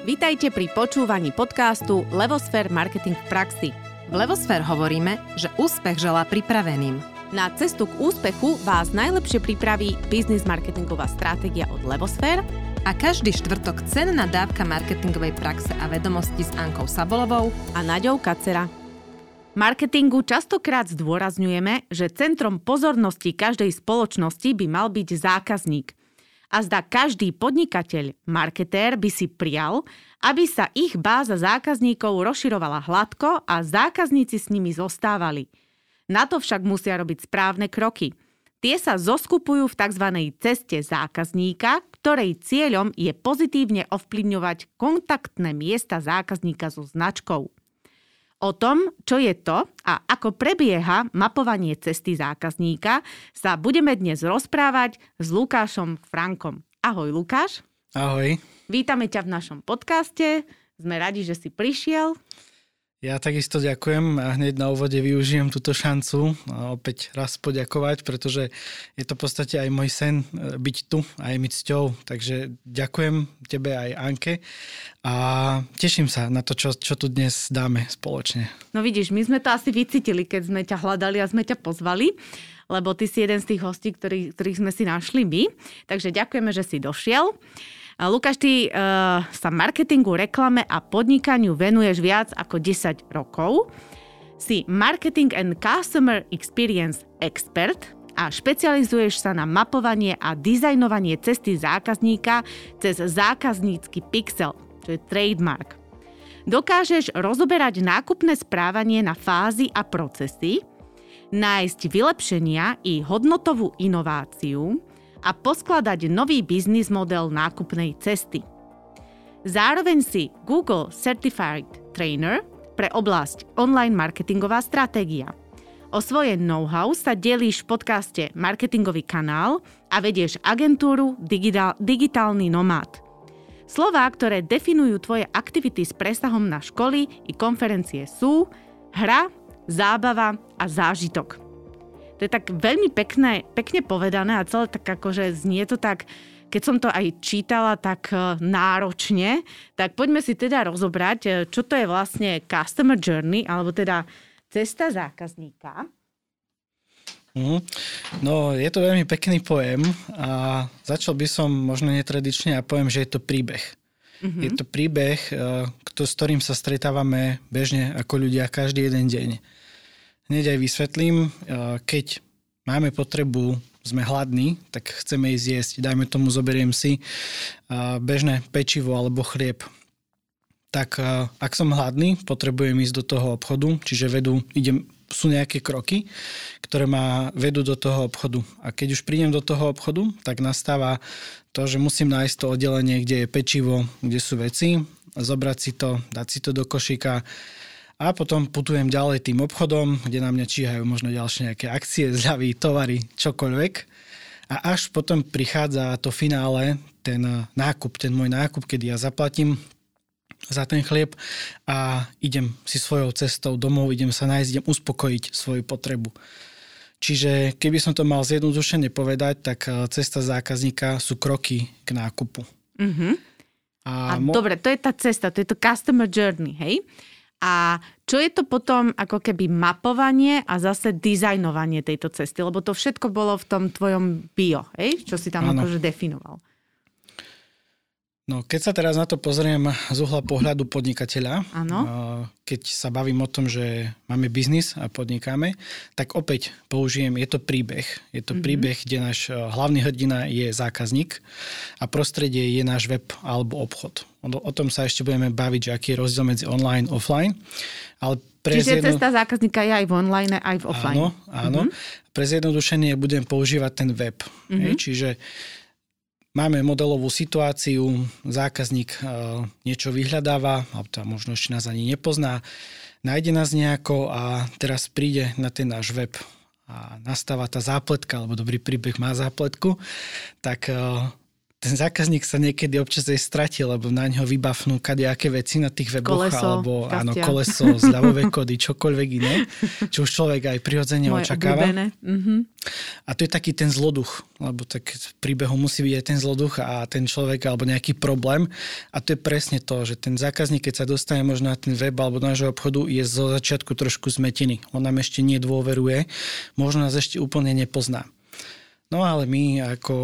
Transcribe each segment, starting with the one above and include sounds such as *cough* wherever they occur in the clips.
Vítajte pri počúvaní podcastu Levosfér Marketing v praxi. V Levosfér hovoríme, že úspech želá pripraveným. Na cestu k úspechu vás najlepšie pripraví biznis marketingová stratégia od Levosfér a každý štvrtok cenná dávka marketingovej praxe a vedomosti s Ankou Sabolovou a Naďou Kacera. Marketingu častokrát zdôrazňujeme, že centrom pozornosti každej spoločnosti by mal byť zákazník – a zda každý podnikateľ, marketér by si prial, aby sa ich báza zákazníkov rozširovala hladko a zákazníci s nimi zostávali. Na to však musia robiť správne kroky. Tie sa zoskupujú v tzv. ceste zákazníka, ktorej cieľom je pozitívne ovplyvňovať kontaktné miesta zákazníka so značkou. O tom, čo je to a ako prebieha mapovanie cesty zákazníka, sa budeme dnes rozprávať s Lukášom Frankom. Ahoj Lukáš. Ahoj. Vítame ťa v našom podcaste. Sme radi, že si prišiel. Ja takisto ďakujem a hneď na úvode využijem túto šancu opäť raz poďakovať, pretože je to v podstate aj môj sen e, byť tu a je mi cťou. Takže ďakujem tebe aj Anke a teším sa na to, čo, čo tu dnes dáme spoločne. No vidíš, my sme to asi vycítili, keď sme ťa hľadali a sme ťa pozvali lebo ty si jeden z tých hostí, ktorý, ktorých sme si našli my. Takže ďakujeme, že si došiel. Lukáš, ty uh, sa marketingu, reklame a podnikaniu venuješ viac ako 10 rokov. Si marketing and customer experience expert a špecializuješ sa na mapovanie a dizajnovanie cesty zákazníka cez zákaznícky pixel, čo je trademark. Dokážeš rozoberať nákupné správanie na fázy a procesy, nájsť vylepšenia i hodnotovú inováciu, a poskladať nový biznis model nákupnej cesty. Zároveň si Google Certified Trainer pre oblasť online marketingová stratégia. O svoje know-how sa delíš v podcaste Marketingový kanál a vedieš agentúru Digital, Digitálny nomád. Slová, ktoré definujú tvoje aktivity s presahom na školy i konferencie sú hra, zábava a zážitok. To je tak veľmi pekné, pekne povedané a celé tak akože znie to tak, keď som to aj čítala tak e, náročne, tak poďme si teda rozobrať, e, čo to je vlastne customer journey, alebo teda cesta zákazníka. Mm. No, je to veľmi pekný pojem a začal by som možno netradične a poviem, že je to príbeh. Mm-hmm. Je to príbeh, e, s ktorým sa stretávame bežne ako ľudia každý jeden deň hneď aj vysvetlím. Keď máme potrebu, sme hladní, tak chceme ísť jesť. Dajme tomu, zoberiem si bežné pečivo alebo chlieb. Tak ak som hladný, potrebujem ísť do toho obchodu, čiže vedú, idem, sú nejaké kroky, ktoré ma vedú do toho obchodu. A keď už prídem do toho obchodu, tak nastáva to, že musím nájsť to oddelenie, kde je pečivo, kde sú veci, zobrať si to, dať si to do košíka, a potom putujem ďalej tým obchodom, kde na mňa číhajú možno ďalšie nejaké akcie, *laughs* zľavy, tovary, čokoľvek. A až potom prichádza to finále, ten nákup, ten môj nákup, kedy ja zaplatím za ten chlieb a idem si svojou cestou domov, idem sa nájsť, idem uspokojiť svoju potrebu. Čiže keby som to mal zjednodušene povedať, tak eh, cesta zákazníka sú kroky k nákupu. Mm-hmm. A, a mo- dobre, to je tá cesta, to je to customer journey, hej? A čo je to potom ako keby mapovanie a zase dizajnovanie tejto cesty? Lebo to všetko bolo v tom tvojom bio, hej? čo si tam ano. akože definoval. No, keď sa teraz na to pozriem z uhla pohľadu podnikateľa, ano. keď sa bavím o tom, že máme biznis a podnikáme, tak opäť použijem, je to príbeh. Je to mm-hmm. príbeh, kde náš hlavný hrdina je zákazník a prostredie je náš web alebo obchod. O, tom sa ešte budeme baviť, že aký je rozdiel medzi online a offline. Ale pre Čiže zjedno... cesta zákazníka je aj v online, aj v offline. Áno, áno. Mm-hmm. Pre zjednodušenie budem používať ten web. Mm-hmm. Hej, čiže Máme modelovú situáciu, zákazník e, niečo vyhľadáva, alebo teda možno ešte nás ani nepozná, nájde nás nejako a teraz príde na ten náš web a nastáva tá zápletka, alebo dobrý príbeh má zápletku, tak e, ten zákazník sa niekedy občas aj stratí, lebo na ňo vybafnú kadejaké veci na tých weboch, Koleso, alebo šťastia. áno, koleso, *laughs* zľavové kody, čokoľvek iné, čo už človek aj prirodzene Moje očakáva. obľúbené. Mhm. A to je taký ten zloduch, lebo tak v príbehu musí byť aj ten zloduch a ten človek alebo nejaký problém. A to je presne to, že ten zákazník, keď sa dostane možno na ten web alebo do nášho obchodu, je zo začiatku trošku zmetený. On nám ešte nedôveruje, možno nás ešte úplne nepozná. No ale my ako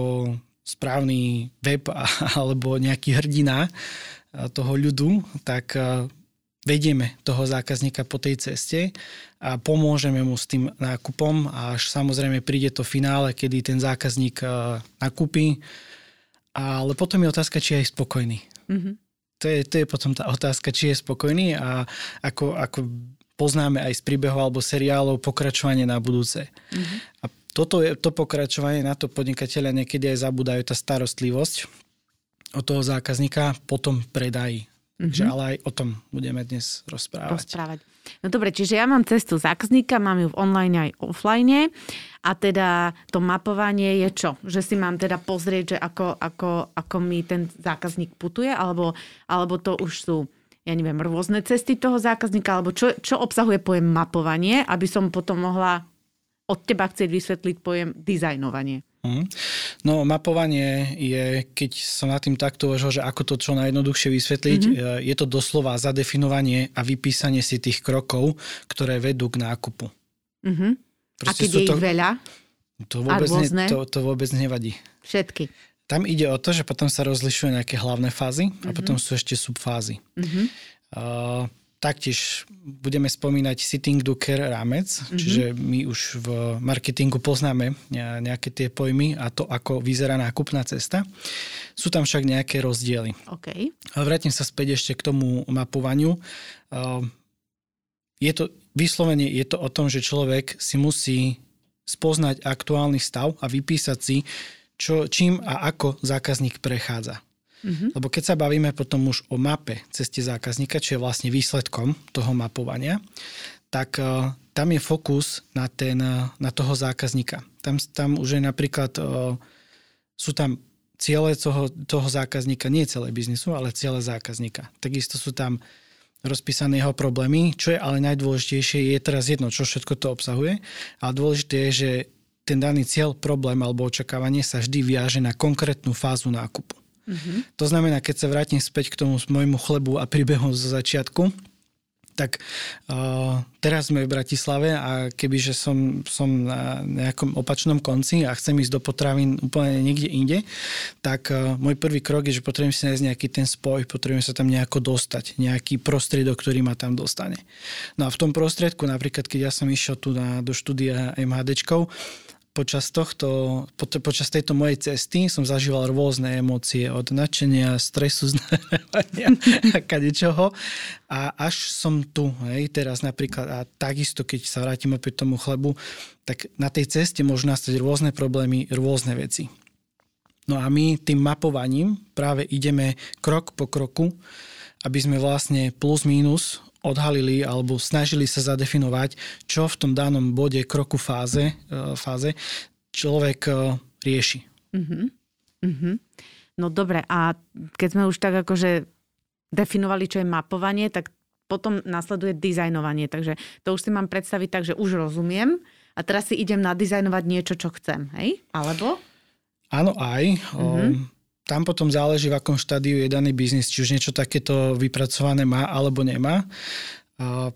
správny web *laughs* alebo nejaký hrdina toho ľudu, tak vedieme toho zákazníka po tej ceste a pomôžeme mu s tým nákupom a až samozrejme príde to finále, kedy ten zákazník nakúpi, ale potom je otázka, či je aj spokojný. Mhm. To je, to je potom tá otázka, či je spokojný a ako, ako poznáme aj z príbehov alebo seriálov pokračovanie na budúce. Mhm. A toto je to pokračovanie, na to podnikateľia niekedy aj zabúdajú, tá starostlivosť od toho zákazníka potom predají. Mhm. Takže ale aj o tom budeme dnes rozprávať. rozprávať. No dobre, čiže ja mám cestu zákazníka, mám ju v online aj offline a teda to mapovanie je čo? Že si mám teda pozrieť, že ako, ako, ako mi ten zákazník putuje, alebo, alebo to už sú ja neviem, rôzne cesty toho zákazníka, alebo čo, čo obsahuje pojem mapovanie, aby som potom mohla od teba chcieť vysvetliť pojem dizajnovanie. Mhm. No mapovanie je, keď som nad tým takto uvažoval, že ako to čo najjednoduchšie vysvetliť, Mhm. mm-hmm. je to doslova zadefinovanie a vypísanie si tých krokov, ktoré vedú k nákupu. Uh-huh. A keď je ich veľa, to vôbec, ne, to, to vôbec nevadí. všetky. Tam ide o to, že potom sa rozlišujú nejaké hlavné fázy Mhm. a potom sú ešte subfázy. Uh-huh. Uh, taktiež budeme spomínať sitting care rámec, Mhm. mm-hmm. čiže my už v marketingu poznáme ne- nejaké tie pojmy a to, ako vyzerá nákupná cesta. Sú tam však nejaké rozdiely. OK. Ale vrátim sa späť ešte k tomu mapovaniu. Uh, Je to, vyslovene je to o tom, že človek si musí spoznať aktuálny stav a vypísať si, čo, čím a ako zákazník prechádza. Mhm. Lebo keď sa bavíme potom už o mape ceste zákazníka, čo je vlastne výsledkom toho mapovania, tak uh, tam je fokus na, ten, uh, na toho zákazníka. Tam, tam už je napríklad, uh, sú tam ciele toho, toho zákazníka, nie celé biznisu, ale ciele zákazníka. Takisto sú tam rozpísané jeho problémy, čo je ale najdôležitejšie, je teraz jedno, čo všetko to obsahuje, ale dôležité je, že ten daný cieľ, problém alebo očakávanie sa vždy viaže na konkrétnu fázu nákupu. Mhm. To znamená, keď sa vrátim späť k tomu môjmu chlebu a príbehu zo začiatku, tak uh, teraz sme v Bratislave a kebyže som, som na nejakom opačnom konci a chcem ísť do potravín úplne niekde inde, tak uh, môj prvý krok je, že potrebujem si nájsť nejaký ten spoj, potrebujem sa tam nejako dostať, nejaký prostriedok, ktorý ma tam dostane. No a v tom prostriedku, napríklad keď ja som išiel tu na, do štúdia MHDčkov, počas, tohto, po, počas tejto mojej cesty som zažíval rôzne emócie od nadšenia, stresu, *laughs* znávania a kadečoho. A až som tu, hej, teraz napríklad, a takisto, keď sa vrátim opäť tomu chlebu, tak na tej ceste môžu nastať rôzne problémy, rôzne veci. No a my tým mapovaním práve ideme krok po kroku, aby sme vlastne plus minus odhalili alebo snažili sa zadefinovať, čo v tom danom bode, kroku, fáze, e, fáze človek e, rieši. Uh-huh. Uh-huh. No dobre, a keď sme už tak akože definovali, čo je mapovanie, tak potom nasleduje dizajnovanie. Takže to už si mám predstaviť tak, že už rozumiem a teraz si idem nadizajnovať niečo, čo chcem. Hej? Alebo? Áno, aj. Mhm. Mm-hmm. Tam potom záleží, v akom štádiu je daný biznis, či už niečo takéto vypracované má alebo nemá.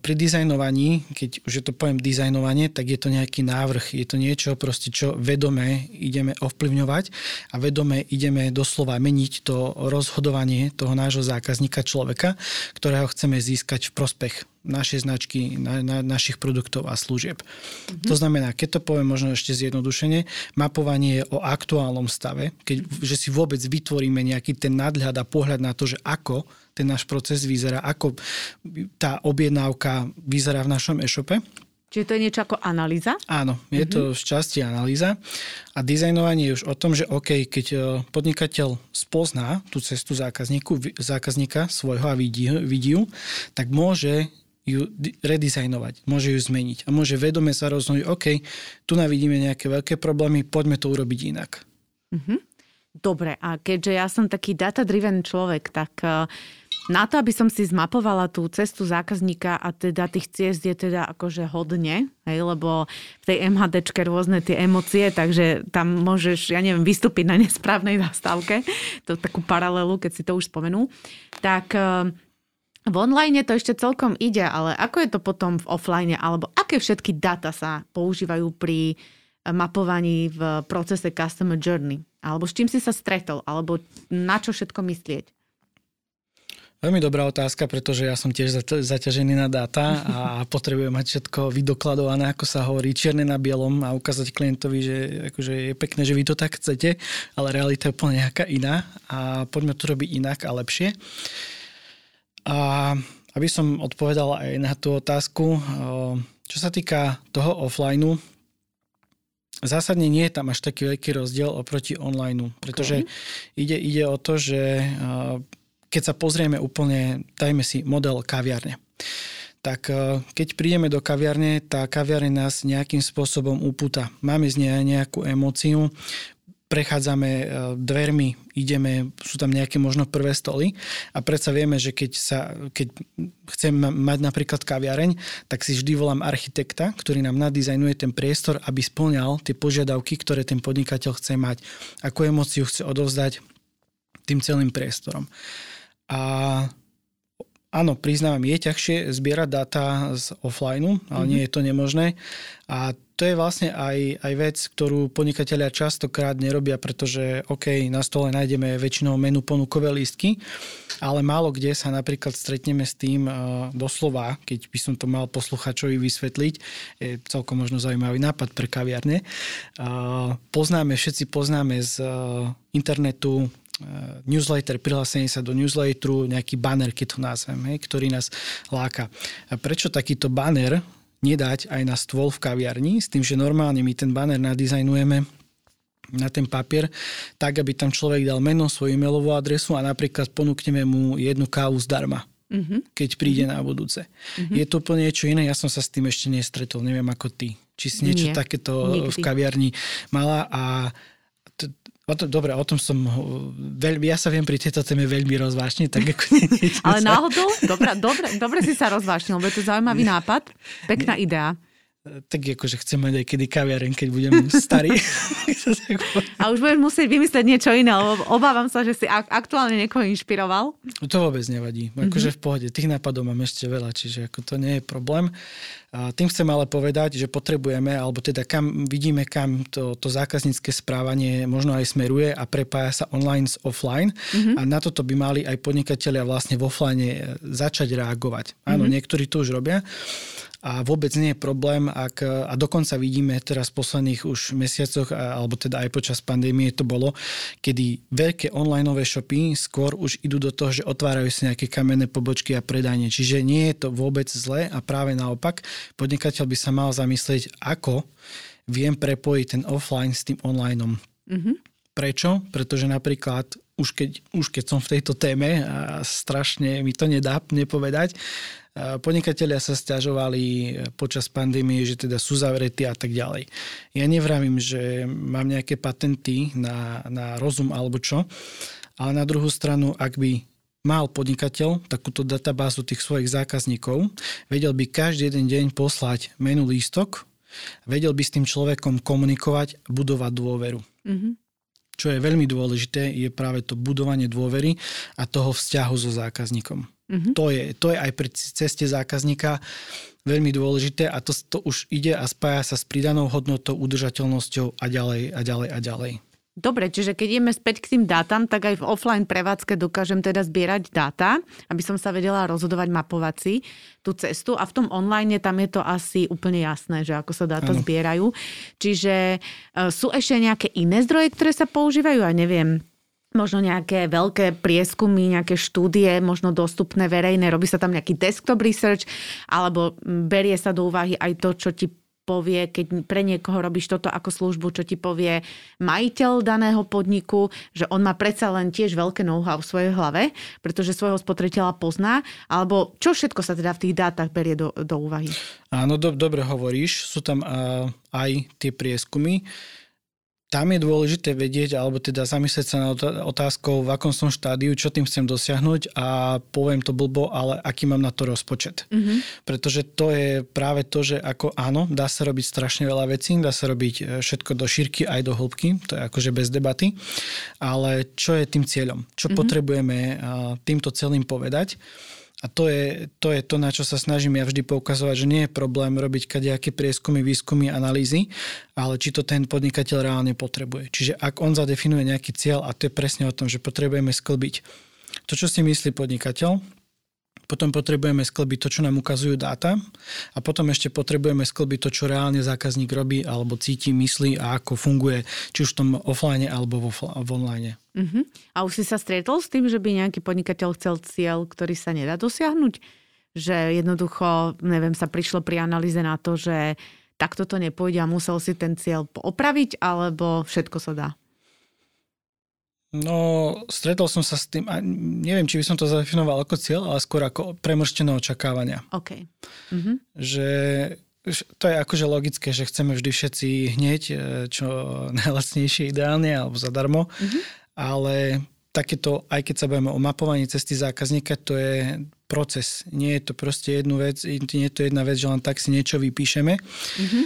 Pri dizajnovaní, keď už je to pojem dizajnovanie, tak je to nejaký návrh. Je to niečo, proste, čo vedome ideme ovplyvňovať a vedome ideme doslova meniť to rozhodovanie toho nášho zákazníka, človeka, ktorého chceme získať v prospech našej značky, na, na, našich produktov a služieb. Mm-hmm. To znamená, keď to poviem možno ešte zjednodušene, mapovanie je o aktuálnom stave, keď, že si vôbec vytvoríme nejaký ten nadhľad a pohľad na to, že ako ten náš proces vyzerá, ako tá objednávka vyzerá v našom e-shope. Čiže to je niečo ako analýza? Áno, je mm-hmm. to z časti analýza a dizajnovanie je už o tom, že OK, keď e, podnikateľ spozná tú cestu zákazníku, zákazníka svojho a vidí, vidí ju, tak môže ju redizajnovať, môže ju zmeniť a môže vedome sa rozhodnúť, OK, tu navidíme nejaké veľké problémy, poďme to urobiť inak. Uh-huh. Dobre, a keďže ja som taký data-driven človek, tak uh, na to, aby som si zmapovala tú cestu zákazníka a teda tých ciest je teda akože hodne, hej, lebo v tej MHDčke rôzne tie emócie, takže tam môžeš, ja neviem, vystúpiť na nesprávnej zastávke, to takú paralelu, keď si to už spomenul, tak uh, v online to ešte celkom ide, ale ako je to potom v offline, alebo aké všetky data sa používajú pri mapovaní v procese Customer Journey? Alebo s čím si sa stretol? Alebo na čo všetko myslieť? Veľmi dobrá otázka, pretože ja som tiež zaťažený na dáta a potrebujem mať všetko vydokladované, ako sa hovorí, čierne na bielom a ukázať klientovi, že akože je pekné, že vy to tak chcete, ale realita je úplne nejaká iná a poďme to robiť inak a lepšie. A aby som odpovedal aj na tú otázku, čo sa týka toho offlineu, zásadne nie je tam až taký veľký rozdiel oproti online, pretože okay. ide, ide o to, že keď sa pozrieme úplne, dajme si model kaviarne, tak e, keď prídeme do kaviarne, tá kaviarne nás nejakým spôsobom upúta. Máme z nej nejakú emóciu, prechádzame e, dvermi, ideme, sú tam nejaké možno prvé stoly a predsa vieme, že keď, sa, keď chcem mať napríklad kaviareň, tak si vždy volám architekta, ktorý nám nadizajnuje ten priestor, aby splňal tie požiadavky, ktoré ten podnikateľ chce mať, akú emóciu chce odovzdať tým celým priestorom. A áno, priznávam, je ťažšie zbierať dáta z offline, ale mm-hmm. nie je to nemožné. A to je vlastne aj, aj vec, ktorú podnikatelia častokrát nerobia, pretože OK, na stole nájdeme väčšinou menu ponukové lístky, ale málo kde sa napríklad stretneme s tým uh, doslova, keď by som to mal posluchačovi vysvetliť, je celkom možno zaujímavý nápad pre kaviarne. Uh, poznáme, všetci poznáme z uh, internetu newsletter, prihlásenie sa do newsletteru, nejaký banner, keď to nazvem, hej, ktorý nás láka. A prečo takýto banner nedať aj na stôl v kaviarni, s tým, že normálne my ten banner nadizajnujeme na ten papier, tak, aby tam človek dal meno, svoju e-mailovú adresu a napríklad ponúkneme mu jednu kávu zdarma. Uh-huh. keď príde uh-huh. na budúce. Uh-huh. Je to úplne niečo iné, ja som sa s tým ešte nestretol, neviem ako ty. Či si niečo Nie, takéto nikdy. v kaviarni mala a O to, dobre, o tom som veľmi, ja sa viem pri tejto téme veľmi rozvášniť, tak ako nie, nie Ale náhodou, dobre, dobre, dobre si sa rozvášnil, lebo je to zaujímavý nápad, pekná idea tak akože chcem mať aj kedy kaviareň, keď budem starý. *laughs* a už budeš musieť vymyslieť niečo iné, lebo obávam sa, že si aktuálne niekoho inšpiroval. To vôbec nevadí. Akože mm-hmm. v pohode. Tých nápadov mám ešte veľa, čiže ako to nie je problém. A tým chcem ale povedať, že potrebujeme, alebo teda kam vidíme, kam to, to zákaznícke správanie možno aj smeruje a prepája sa online s offline. Mm-hmm. A na toto by mali aj podnikatelia vlastne v offline začať reagovať. Áno, mm-hmm. niektorí to už robia a vôbec nie je problém, ak, a dokonca vidíme teraz v posledných už mesiacoch, alebo teda aj počas pandémie to bolo, kedy veľké onlineové shopy skôr už idú do toho, že otvárajú si nejaké kamenné pobočky a predanie. Čiže nie je to vôbec zle a práve naopak podnikateľ by sa mal zamyslieť, ako viem prepojiť ten offline s tým onlineom. Mm-hmm. Prečo? Pretože napríklad už keď, už keď som v tejto téme a strašne mi to nedá nepovedať, Podnikatelia sa stiažovali e, počas pandémie, že teda sú zavretí a tak ďalej. Ja nevravím, že mám nejaké patenty na, na rozum alebo čo, ale na druhú stranu, ak by mal podnikateľ takúto databázu tých svojich zákazníkov, vedel by každý jeden deň poslať menu lístok, vedel by s tým človekom komunikovať, budovať dôveru. Mm-hmm. Čo je veľmi dôležité, je práve to budovanie dôvery a toho vzťahu so zákazníkom. Mm-hmm. To, je, to je aj pri ceste zákazníka veľmi dôležité a to, to už ide a spája sa s pridanou hodnotou, udržateľnosťou a ďalej a ďalej a ďalej. Dobre, čiže keď ideme späť k tým dátam, tak aj v offline prevádzke dokážem teda zbierať dáta, aby som sa vedela rozhodovať mapovať si tú cestu a v tom online tam je to asi úplne jasné, že ako sa dáta ano. zbierajú. Čiže e, sú ešte nejaké iné zdroje, ktoré sa používajú? Ja neviem, možno nejaké veľké prieskumy, nejaké štúdie, možno dostupné verejné, robí sa tam nejaký desktop research, alebo berie sa do úvahy aj to, čo ti povie, keď pre niekoho robíš toto ako službu, čo ti povie majiteľ daného podniku, že on má predsa len tiež veľké know-how v svojej hlave, pretože svojho spotrebiteľa pozná, alebo čo všetko sa teda v tých dátach berie do, do úvahy? Áno, do, dobre hovoríš, sú tam uh, aj tie prieskumy. Tam je dôležité vedieť, alebo teda zamyslieť sa na otázkou, v akom som štádiu, čo tým chcem dosiahnuť a poviem to blbo, ale aký mám na to rozpočet. Mm-hmm. Pretože to je práve to, že ako áno, dá sa robiť strašne veľa vecí, dá sa robiť e, všetko do šírky aj do hĺbky, to je akože bez debaty, ale čo je tým cieľom? Čo mm-hmm. potrebujeme týmto celým povedať? A to je, to je to, na čo sa snažím ja vždy poukazovať, že nie je problém robiť kadejaké prieskumy, výskumy, analýzy, ale či to ten podnikateľ reálne potrebuje. Čiže ak on zadefinuje nejaký cieľ, a to je presne o tom, že potrebujeme sklbiť to, čo si myslí podnikateľ, potom potrebujeme sklbiť to, čo nám ukazujú dáta a potom ešte potrebujeme sklbiť to, čo reálne zákazník robí alebo cíti, myslí a ako funguje, či už v tom offline alebo v, online. Uh-huh. A už si sa stretol s tým, že by nejaký podnikateľ chcel cieľ, ktorý sa nedá dosiahnuť? Že jednoducho, neviem, sa prišlo pri analýze na to, že takto to nepôjde a musel si ten cieľ opraviť, alebo všetko sa dá? No, stretol som sa s tým, a neviem, či by som to zadefinoval ako cieľ, ale skôr ako premrštené očakávania. OK. Mm-hmm. Že to je akože logické, že chceme vždy všetci hneď, e, čo *laughs* najlacnejšie ideálne alebo zadarmo, mm-hmm. ale takéto, aj keď sa bavíme o mapovaní cesty zákazníka, to je proces. Nie je to proste jednu vec, nie je to jedna vec, že len tak si niečo vypíšeme. Mm-hmm.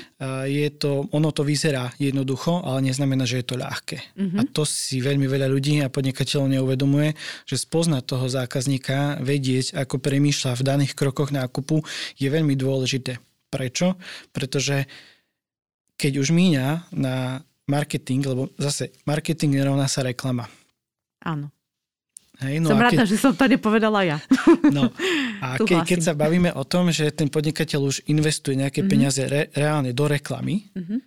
Je to, ono to vyzerá jednoducho, ale neznamená, že je to ľahké. Mm-hmm. A to si veľmi veľa ľudí a podnikateľov neuvedomuje, že spoznať toho zákazníka, vedieť, ako premýšľa v daných krokoch nákupu, je veľmi dôležité. Prečo? Pretože keď už míňa na marketing, lebo zase marketing nerovná sa reklama. Áno. Hej, no som rada, keď... že som to nepovedala ja. No a *laughs* ke, keď sa bavíme o tom, že ten podnikateľ už investuje nejaké mm-hmm. peniaze re, reálne do reklamy, mm-hmm.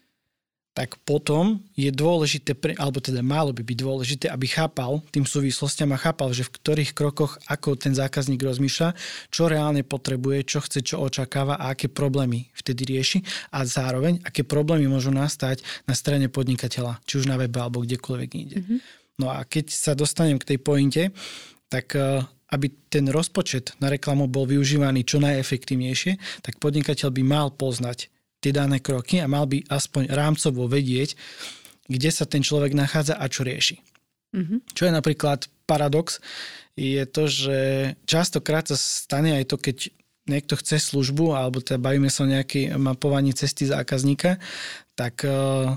tak potom je dôležité, pre, alebo teda malo by byť dôležité, aby chápal tým súvislostiam a chápal, že v ktorých krokoch, ako ten zákazník rozmýšľa, čo reálne potrebuje, čo chce, čo očakáva a aké problémy vtedy rieši a zároveň, aké problémy môžu nastať na strane podnikateľa, či už na webe alebo kdekoľvek inde. Mm-hmm. No a keď sa dostanem k tej pointe, tak eh, aby ten rozpočet na reklamu bol využívaný čo najefektívnejšie, tak podnikateľ by mal poznať tie dané kroky a mal by aspoň rámcovo vedieť, kde sa ten človek nachádza a čo rieši. Mm-hmm. Čo je napríklad paradox, je to, že častokrát sa stane aj to, keď niekto chce službu, alebo teda bavíme sa o nejakej mapovaní cesty zákazníka, tak eh,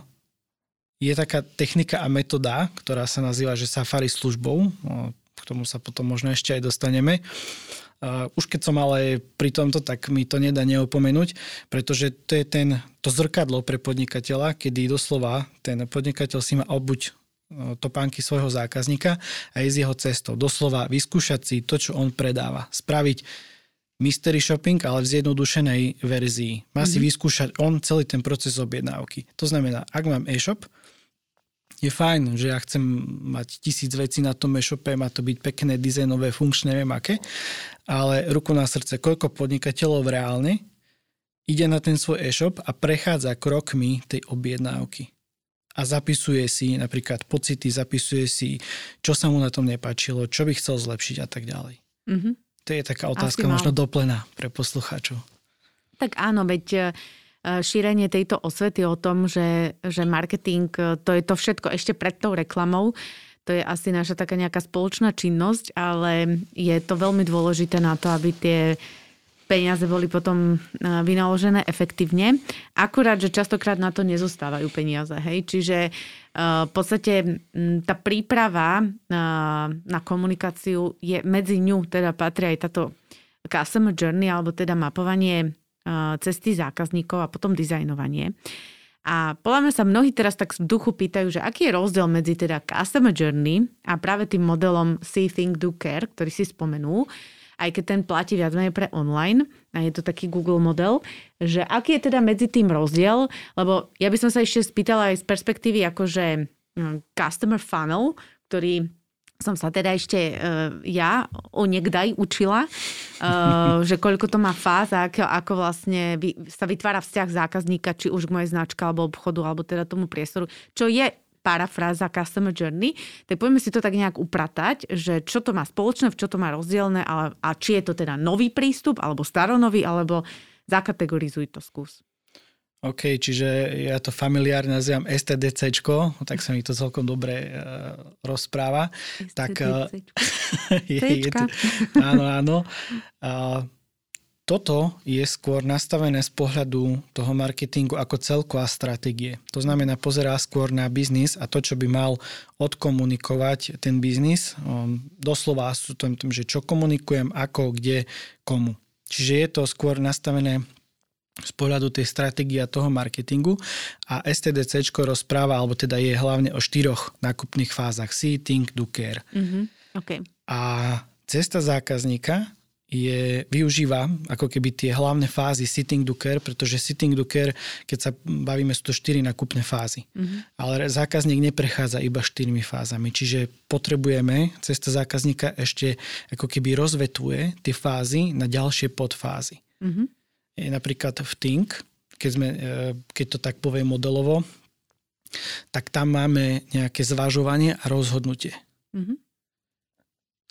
je taká technika a metóda, ktorá sa nazýva, že safari službou. K tomu sa potom možno ešte aj dostaneme. Už keď som ale pri tomto, tak mi to nedá neopomenúť, pretože to je ten, to zrkadlo pre podnikateľa, kedy doslova ten podnikateľ si má obuť topánky svojho zákazníka a ísť jeho cestou. Doslova vyskúšať si to, čo on predáva. Spraviť mystery shopping, ale v zjednodušenej verzii. Má mm-hmm. si mhm. vyskúšať on celý ten proces objednávky. To znamená, ak mám e-shop, je fajn, že ja chcem mať tisíc vecí na tom e-shope, má to byť pekné, dizajnové, funkčné, neviem aké, ale ruku na srdce, koľko podnikateľov reálne ide na ten svoj e-shop a prechádza krokmi tej objednávky a zapisuje si napríklad pocity, zapisuje si, čo sa mu na tom nepáčilo, čo by chcel zlepšiť a tak ďalej. Mm-hmm. To je taká otázka možno doplná pre poslucháčov. Tak áno, veď E, šírenie tejto osvety o tom, že, že marketing e, to je to všetko ešte pred tou reklamou. To je asi naša taká nejaká spoločná činnosť, ale je to veľmi dôležité na to, aby tie peniaze boli potom e, vynaložené efektívne. Akurát, že častokrát na to nezostávajú peniaze. Hej? Čiže v podstate tá príprava na komunikáciu je medzi ňu, teda patrí aj táto customer journey, alebo teda mapovanie cesty zákazníkov a potom dizajnovanie. A podľa mňa sa mnohí teraz tak v duchu pýtajú, že aký je rozdiel medzi teda customer journey a práve tým modelom See, Think, Do, Care, ktorý si spomenul, aj keď ten platí viac menej pre online, a je to taký Google model, že aký je teda medzi tým rozdiel, lebo ja by som sa ešte spýtala aj z perspektívy akože hm, customer funnel, ktorý som sa teda ešte uh, ja onegdaj učila, uh, *laughs* že koľko to má fáz a ako, ako vlastne vy, sa vytvára vzťah zákazníka, či už k mojej značke alebo obchodu, alebo teda tomu priestoru, čo je parafráza Customer Journey, tak poďme si to tak nejak upratať, že čo to má spoločné, v čo to má rozdielne a, a či je to teda nový prístup, alebo staronový, alebo zakategorizuj to skús. OK, čiže ja to familiárne nazývam STDC, tak sa mi to celkom dobre uh, rozpráva. STDC. Tak, uh, *laughs* je, je to, áno, áno. Uh, toto je skôr nastavené z pohľadu toho marketingu ako celková stratégie. To znamená, pozerá skôr na biznis a to, čo by mal odkomunikovať ten biznis. Um, doslova sú to, že čo komunikujem, ako, kde, komu. Čiže je to skôr nastavené z pohľadu tej stratégie a toho marketingu a STDC rozpráva, alebo teda je hlavne o štyroch nákupných fázach. See, think, do, care. Mm-hmm. Okay. A cesta zákazníka je, využíva ako keby tie hlavné fázy sitting do care, pretože sitting do care, keď sa bavíme, sú to štyri nakupné fázy. Mm-hmm. Ale zákazník neprechádza iba štyrmi fázami, čiže potrebujeme, cesta zákazníka ešte ako keby rozvetuje tie fázy na ďalšie podfázy. Mm-hmm je napríklad v Think, keď, sme, e, keď to tak poviem modelovo, tak tam máme nejaké zvažovanie a rozhodnutie. Mm-hmm.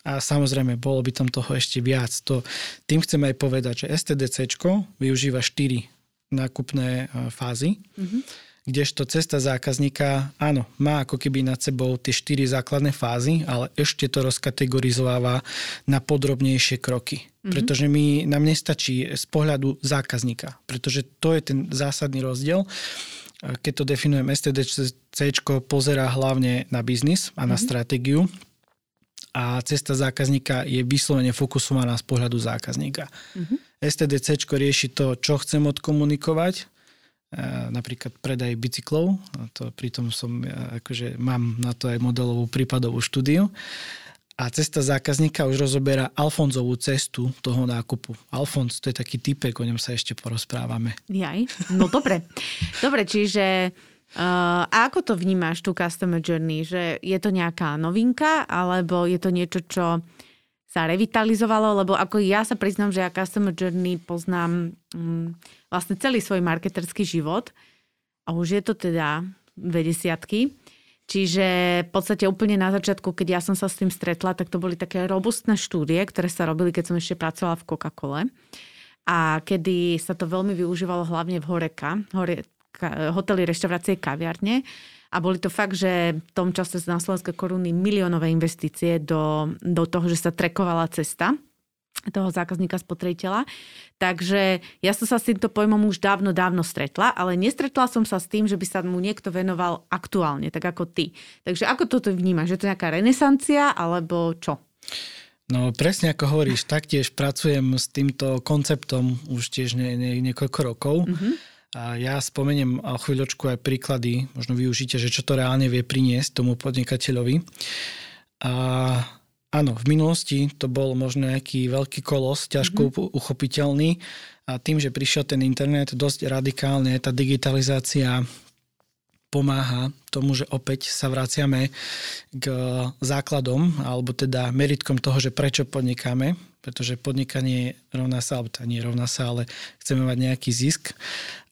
A samozrejme, bolo by tam toho ešte viac. To, tým chcem aj povedať, že STDC využíva 4 nákupné e, fázy. Mm-hmm kdežto cesta zákazníka, áno, má ako keby nad sebou tie štyri základné fázy, ale ešte to rozkategorizováva na podrobnejšie kroky. Mm-hmm. Pretože mi, nám nestačí z pohľadu zákazníka, pretože to je ten zásadný rozdiel. Keď to definujem, STDC pozerá hlavne na biznis a na mm-hmm. stratégiu a cesta zákazníka je vyslovene fokusovaná z pohľadu zákazníka. Mm-hmm. STDC rieši to, čo chcem odkomunikovať, napríklad predaj bicyklov. To pritom som, akože mám na to aj modelovú prípadovú štúdiu. A cesta zákazníka už rozoberá Alfonzovú cestu toho nákupu. Alfonz, to je taký typek, o ňom sa ešte porozprávame. Jaj, no dobre. Dobre, čiže Uh, a ako to vnímaš, tú customer journey? Že je to nejaká novinka, alebo je to niečo, čo sa revitalizovalo, lebo ako ja sa priznám, že ja Customer Journey poznám um, vlastne celý svoj marketerský život a už je to teda dve desiatky. Čiže v podstate úplne na začiatku, keď ja som sa s tým stretla, tak to boli také robustné štúdie, ktoré sa robili, keď som ešte pracovala v Coca-Cole. A kedy sa to veľmi využívalo hlavne v Horeka, hore, hotely, reštaurácie, kaviarne a boli to fakt, že v tom čase na slovenské koruny miliónové investície do, do toho, že sa trekovala cesta toho zákazníka spotrebiteľa. Takže ja som sa s týmto pojmom už dávno, dávno stretla, ale nestretla som sa s tým, že by sa mu niekto venoval aktuálne, tak ako ty. Takže ako toto vnímaš? Je to nejaká renesancia alebo čo? No presne ako hovoríš, taktiež pracujem s týmto konceptom už tiež nie, nie, niekoľko rokov. Mm-hmm. Ja spomeniem o chvíľočku aj príklady, možno využite, že čo to reálne vie priniesť tomu podnikateľovi. A áno, v minulosti to bol možno nejaký veľký kolos, ťažko mm-hmm. uchopiteľný. A tým, že prišiel ten internet dosť radikálne, tá digitalizácia pomáha tomu, že opäť sa vraciame k základom, alebo teda meritkom toho, že prečo podnikáme, pretože podnikanie rovná sa, alebo nie rovná sa, ale chceme mať nejaký zisk.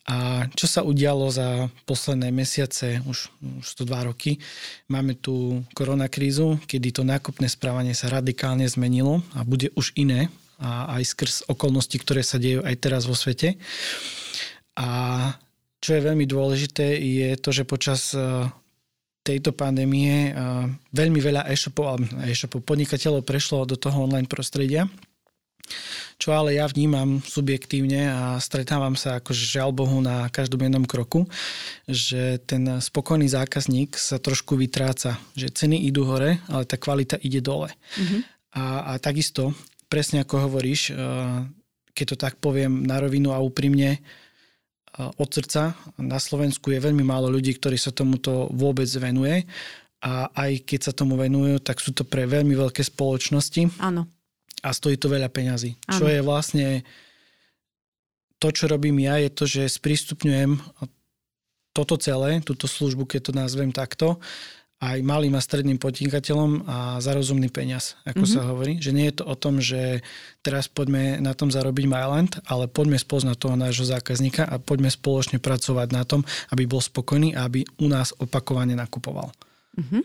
A čo sa udialo za posledné mesiace, už, už to dva roky, máme tu koronakrízu, kedy to nákupné správanie sa radikálne zmenilo a bude už iné, a aj skrz okolnosti, ktoré sa dejú aj teraz vo svete. A čo je veľmi dôležité, je to, že počas e, tejto pandémie e, veľmi veľa e-shopov, e-shopov podnikateľov prešlo do toho online prostredia čo ale ja vnímam subjektívne a stretávam sa akože žiaľ Bohu na každom jednom kroku, že ten spokojný zákazník sa trošku vytráca, že ceny idú hore, ale tá kvalita ide dole. Mm-hmm. A, a takisto, presne ako hovoríš, eh, keď to tak poviem na rovinu a úprimne, eh, od srdca na Slovensku je veľmi málo ľudí, ktorí sa tomuto vôbec venuje a aj keď sa tomu venujú, tak sú to pre veľmi veľké spoločnosti. Áno a stojí to veľa peňazí. Ano. Čo je vlastne to, čo robím ja, je to, že sprístupňujem toto celé, túto službu, keď to nazvem takto, aj malým a stredným podnikateľom a za rozumný peniaz, ako mm-hmm. sa hovorí. Že nie je to o tom, že teraz poďme na tom zarobiť Myland, ale poďme spoznať toho nášho zákazníka a poďme spoločne pracovať na tom, aby bol spokojný a aby u nás opakovane nakupoval. Mm-hmm.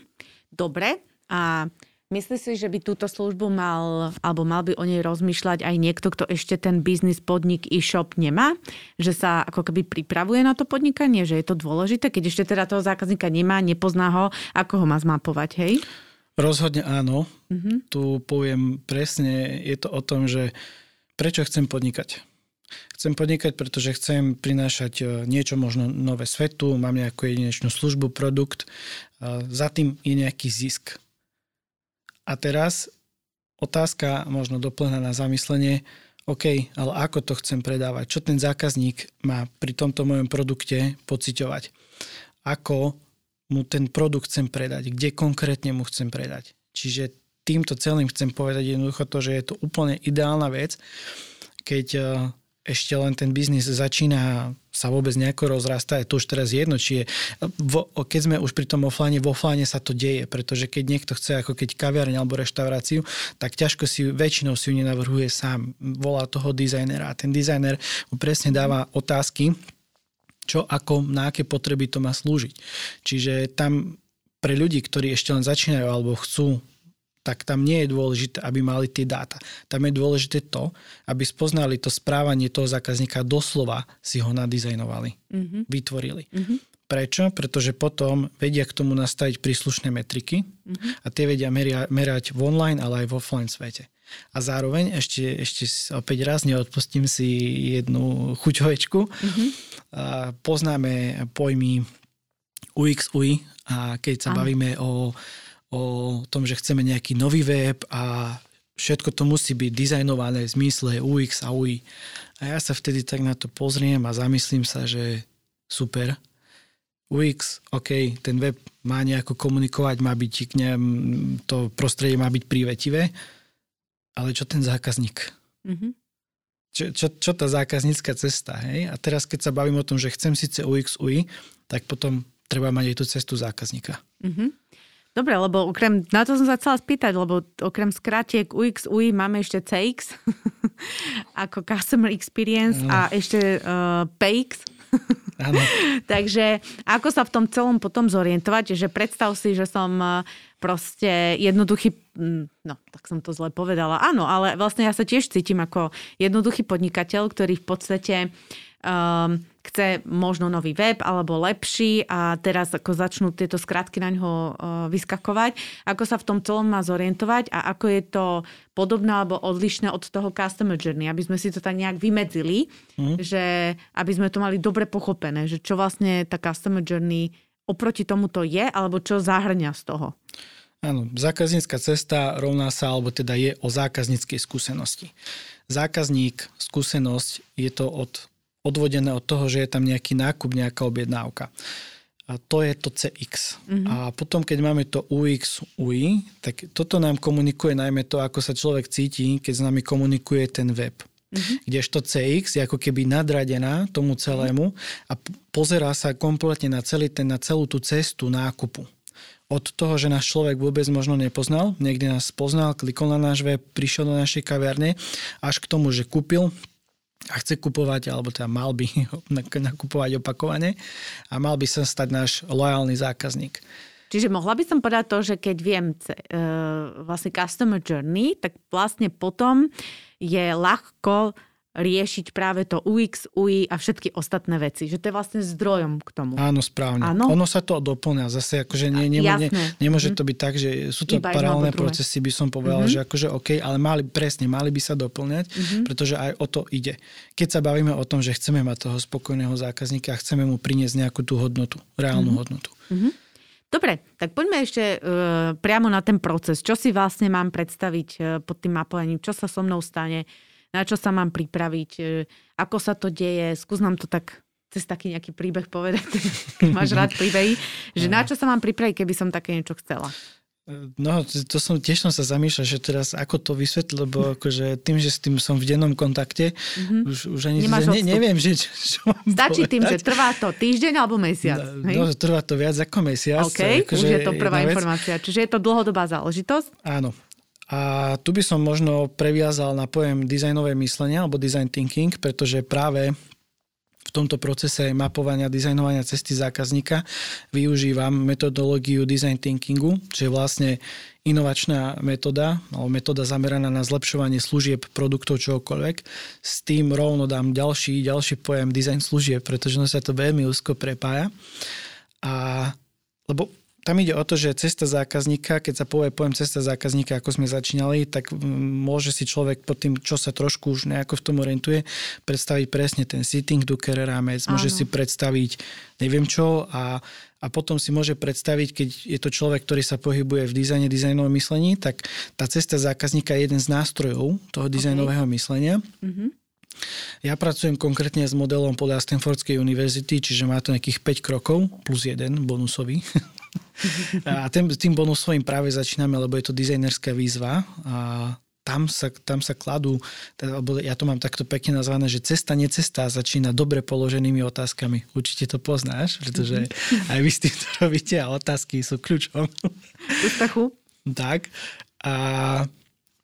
Dobre. A Myslíš si, že by túto službu mal, alebo mal by o nej rozmýšľať aj niekto, kto ešte ten biznis, podnik, e-shop nemá? Že sa ako keby pripravuje na to podnikanie, že je to dôležité, keď ešte teda toho zákazníka nemá, nepozná ho, ako ho má zmapovať, hej? Rozhodne áno. Mm-hmm. Tu poviem presne, je to o tom, že prečo chcem podnikať. Chcem podnikať, pretože chcem prinášať e, niečo možno nové svetu, mám nejakú jedinečnú službu, produkt, za tým je nejaký zisk. A teraz otázka možno doplná na zamyslenie, OK, ale ako to chcem predávať? Čo ten zákazník má pri tomto mojom produkte pociťovať? Ako mu ten produkt chcem predať? Kde konkrétne mu chcem predať? Čiže týmto celým chcem povedať jednoducho to, že je to úplne ideálna vec, keď e, ešte len ten biznis začína sa vôbec nejako rozrastá, je to už teraz jedno, či je, vo, keď sme už pri tom offline, v offline sa to deje, pretože keď niekto chce, ako keď kaviareň alebo reštauráciu, tak ťažko si, väčšinou si ju nenavrhuje sám, volá toho dizajnera a ten dizajner mu presne dáva otázky, čo, ako, na aké potreby to má slúžiť. Čiže tam pre ľudí, ktorí ešte len začínajú alebo chcú tak tam nie je dôležité, aby mali tie dáta. Tam je dôležité to, aby spoznali to správanie toho zákazníka, doslova si ho nadizajnovali, mm-hmm. vytvorili. Mm-hmm. Prečo? Pretože potom vedia k tomu nastaviť príslušné metriky mm-hmm. a tie vedia meria, merať v online, ale aj v offline svete. A zároveň ešte, ešte opäť raz neodpustím si jednu chuťovečku. Mm-hmm. Poznáme pojmy UX, UI a keď sa Aha. bavíme o o tom, že chceme nejaký nový web a všetko to musí byť dizajnované v zmysle UX a UI. A ja sa vtedy tak na to pozriem a zamyslím sa, že super. UX, OK, ten web má nejako komunikovať, má byť, neviem, to prostredie má byť prívetivé, ale čo ten zákazník? Mm-hmm. Čo, čo, čo tá zákaznícka cesta, hej? A teraz, keď sa bavím o tom, že chcem síce UX, UI, tak potom treba mať aj tú cestu zákazníka. Mm-hmm. Dobre, lebo okrem, na to som sa chcela spýtať, lebo okrem skratiek UX, UI máme ešte CX *laughs* ako Customer Experience no. a ešte uh, PX. *laughs* Takže ako sa v tom celom potom zorientovať, že predstav si, že som uh, proste jednoduchý, mm, no tak som to zle povedala, áno, ale vlastne ja sa tiež cítim ako jednoduchý podnikateľ, ktorý v podstate um, chce možno nový web alebo lepší a teraz ako začnú tieto skratky na ňo uh, vyskakovať. Ako sa v tom celom má zorientovať a ako je to podobné alebo odlišné od toho customer journey, aby sme si to tak nejak vymedzili, mm. že aby sme to mali dobre pochopené, že čo vlastne tá customer journey oproti tomuto je alebo čo zahrňa z toho. Áno, zákaznícka cesta rovná sa, alebo teda je o zákazníckej skúsenosti. Zákazník, skúsenosť, je to od odvodené od toho, že je tam nejaký nákup, nejaká objednávka. A to je to CX. Mm-hmm. A potom, keď máme to UX, UI, tak toto nám komunikuje najmä to, ako sa človek cíti, keď s nami komunikuje ten web. Mm-hmm. Kdežto CX je ako keby nadradená tomu celému a pozerá sa kompletne na, celý ten, na celú tú cestu nákupu. Od toho, že náš človek vôbec možno nepoznal, niekde nás poznal, klikol na náš web, prišiel do našej kaviarne, až k tomu, že kúpil, a chce kupovať, alebo teda mal by *laughs* nakupovať opakovane a mal by sa stať náš lojálny zákazník. Čiže mohla by som povedať to, že keď viem uh, vlastne customer journey, tak vlastne potom je ľahko riešiť práve to UX, UI a všetky ostatné veci. Že to je vlastne zdrojom k tomu. Áno, správne. Áno? Ono sa to doplňa. Zase akože nie, nie, nie, nemôže mm. to byť tak, že sú to Iba paralelné procesy, by som povedal, mm-hmm. že akože OK, ale mali, presne, mali by sa doplňať, mm-hmm. pretože aj o to ide. Keď sa bavíme o tom, že chceme mať toho spokojného zákazníka a chceme mu priniesť nejakú tú hodnotu, reálnu mm-hmm. hodnotu. Mm-hmm. Dobre, tak poďme ešte uh, priamo na ten proces. Čo si vlastne mám predstaviť uh, pod tým mapovaním? Čo sa so mnou stane? Na čo sa mám pripraviť, e, ako sa to deje, skús nám to tak cez taký nejaký príbeh povedať, *laughs* keď máš rád príbehy, že na čo sa mám pripraviť, keby som také niečo chcela. No, to som tiež som sa zamýšľal, že teraz ako to vysvetliť, lebo akože tým, že s tým som v dennom kontakte, mm-hmm. už, už ani ne, neviem, že čo, čo Stačí povedať. tým, že trvá to týždeň alebo mesiac. No, hej? no trvá to viac ako mesiac. OK, akože už je to prvá informácia. Čiže je to dlhodobá záležitosť? Áno. A tu by som možno previazal na pojem dizajnové myslenie alebo design thinking, pretože práve v tomto procese mapovania, dizajnovania cesty zákazníka využívam metodológiu design thinkingu, čo je vlastne inovačná metóda, alebo metóda zameraná na zlepšovanie služieb, produktov, čokoľvek. S tým rovno dám ďalší, ďalší pojem design služieb, pretože sa to veľmi úzko prepája. A, lebo tam ide o to, že cesta zákazníka, keď sa povie pojem cesta zákazníka, ako sme začínali, tak môže si človek pod tým, čo sa trošku už nejako v tom orientuje, predstaviť presne ten sitting Duker rámec, môže si predstaviť neviem čo a, a potom si môže predstaviť, keď je to človek, ktorý sa pohybuje v dizajne, dizajnovom myslení, tak tá cesta zákazníka je jeden z nástrojov toho dizajnového okay. myslenia. Mm-hmm. Ja pracujem konkrétne s modelom podľa Stanfordskej univerzity, čiže má to nejakých 5 krokov plus jeden bonusový. *laughs* a tým, tým bonusovým práve začíname, lebo je to dizajnerská výzva a tam sa, tam sa kladú, teda, ja to mám takto pekne nazvané, že cesta, necesta začína dobre položenými otázkami. Určite to poznáš, pretože mhm. aj vy s tým to robíte a otázky sú kľúčom. Ústachu. *laughs* tak. A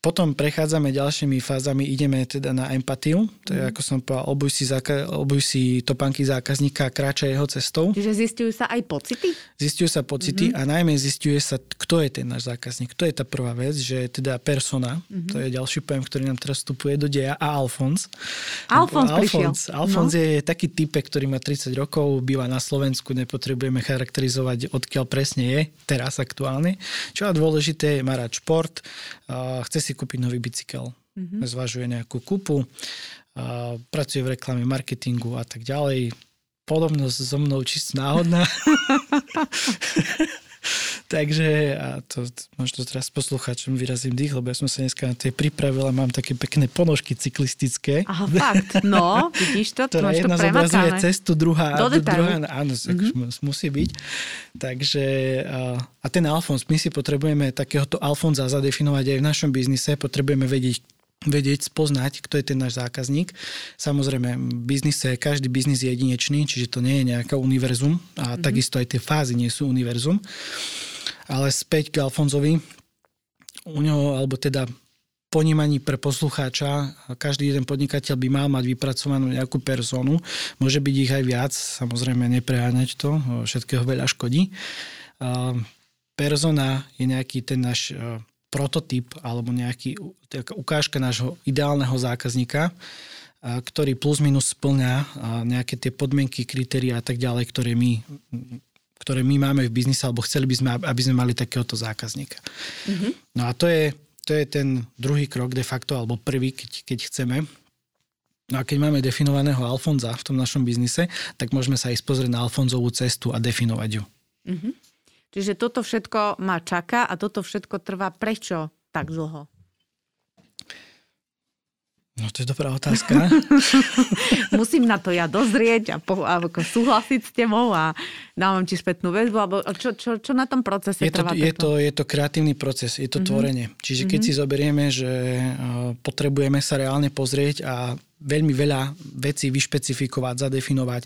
potom prechádzame ďalšími fázami, ideme teda na empatiu, to je, mm. ako som povedal, obuj si, záka- obuj si topánky zákazníka a kráča jeho cestou. Čiže zistujú sa aj pocity? Zistujú sa pocity mm-hmm. a najmä zistuje sa, kto je ten náš zákazník. To je tá prvá vec, že teda persona, mm-hmm. to je ďalší pojem, ktorý nám teraz vstupuje do deja, a Alfons. Alfons prišiel. Alfons no. je taký type, ktorý má 30 rokov, býva na Slovensku, nepotrebujeme charakterizovať, odkiaľ presne je, teraz aktuálne. Čo je dôležité, má rád šport, chce si si kúpiť nový bicykel. Mm-hmm. Zvažuje nejakú kúpu, a pracuje v reklame, marketingu a tak ďalej. Podobnosť so mnou čisto náhodná. *laughs* Takže a to možno teraz poslucháčom vyrazím dých, lebo ja som sa dneska na tej pripravil a mám také pekné ponožky cyklistické. Aha, fakt. No, vidíš to? *laughs* To jedna zobrazuje cestu, druhá, Do druhá áno, mm-hmm. musí byť. Takže a ten Alfons, my si potrebujeme takéhoto Alfonza zadefinovať aj v našom biznise, potrebujeme vedieť, vedieť, spoznať, kto je ten náš zákazník. Samozrejme, v biznise, každý biznis je jedinečný, čiže to nie je nejaká univerzum a mm-hmm. takisto aj tie fázy nie sú univerzum. Ale späť k Alfonzovi, u neho, alebo teda ponímaní pre poslucháča, každý jeden podnikateľ by mal mať vypracovanú nejakú personu. Môže byť ich aj viac, samozrejme nepreháňať to, všetkého veľa škodí. Persona je nejaký ten náš prototyp alebo nejaký ukážka nášho ideálneho zákazníka, ktorý plus minus splňa nejaké tie podmienky, kritéria a tak ďalej, ktoré my, ktoré my máme v biznise, alebo chceli by sme, aby sme mali takéhoto zákazníka. Mm-hmm. No a to je, to je ten druhý krok de facto, alebo prvý, keď, keď chceme. No a keď máme definovaného Alfonza v tom našom biznise, tak môžeme sa ísť pozrieť na Alfonzovú cestu a definovať ju. Mm-hmm. Čiže toto všetko ma čaká a toto všetko trvá prečo tak dlho? No to je dobrá otázka. *laughs* Musím na to ja dozrieť a, po, a súhlasiť s tebou a dávam ti spätnú väzbu, alebo čo, čo, čo na tom procese je to, trvá? Je to, je to kreatívny proces, je to mm-hmm. tvorenie. Čiže keď mm-hmm. si zoberieme, že potrebujeme sa reálne pozrieť a veľmi veľa vecí vyšpecifikovať, zadefinovať.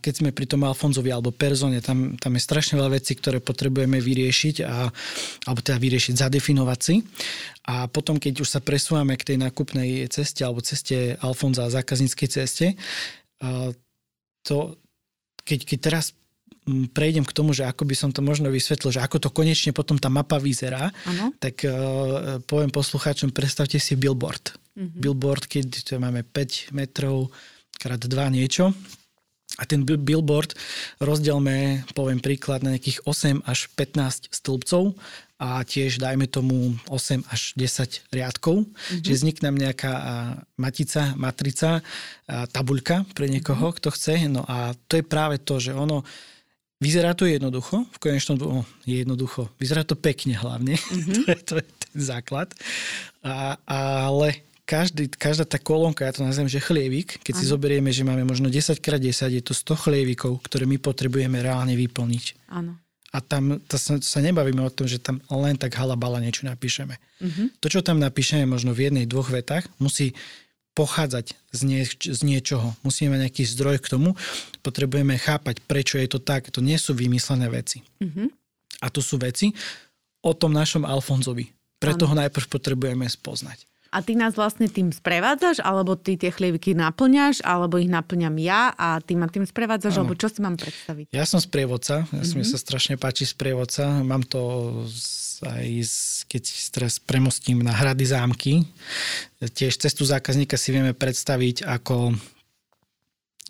Keď sme pri tom Alfonzovi alebo Perzone, tam, tam je strašne veľa vecí, ktoré potrebujeme vyriešiť, a, alebo teda vyriešiť, zadefinovať si. A potom, keď už sa presúvame k tej nákupnej ceste alebo ceste Alfonza zákazníckej ceste, to, keď, keď teraz prejdem k tomu, že ako by som to možno vysvetlil, že ako to konečne potom tá mapa vyzerá, ano. tak uh, poviem poslucháčom, predstavte si billboard. Mm-hmm. Billboard, keď to máme 5 metrov krát 2 niečo. A ten billboard rozdielme, poviem príklad, na nejakých 8 až 15 stĺpcov a tiež dajme tomu 8 až 10 riadkov. Mm-hmm. Čiže vznikne nejaká matica, matrica, tabuľka pre niekoho, mm-hmm. kto chce. No a to je práve to, že ono Vyzerá to jednoducho, v konečnom oh, je jednoducho. Vyzerá to pekne hlavne, mm-hmm. *laughs* to, je, to je ten základ. A, ale každý, každá tá kolónka, ja to nazvem, že chlievik, keď Aha. si zoberieme, že máme možno 10x10, je to 100 chlievikov, ktoré my potrebujeme reálne vyplniť. Áno. A tam to sa, sa nebavíme o tom, že tam len tak halabala niečo napíšeme. Mm-hmm. To, čo tam napíšeme možno v jednej, dvoch vetách, musí pochádzať z, nie, z niečoho. Musíme mať nejaký zdroj k tomu. Potrebujeme chápať, prečo je to tak. To nie sú vymyslené veci. Mm-hmm. A to sú veci o tom našom Alfonzovi. Preto ano. ho najprv potrebujeme spoznať. A ty nás vlastne tým sprevádzaš, alebo ty tie chlieviky naplňaš, alebo ich naplňam ja a ty ma tým sprevádzaš, ano. alebo čo si mám predstaviť? Ja som sprievodca, ja mm-hmm. mi sa strašne páči sprievodca. Mám to aj keď teraz premostím na hrady zámky. Tiež cestu zákazníka si vieme predstaviť ako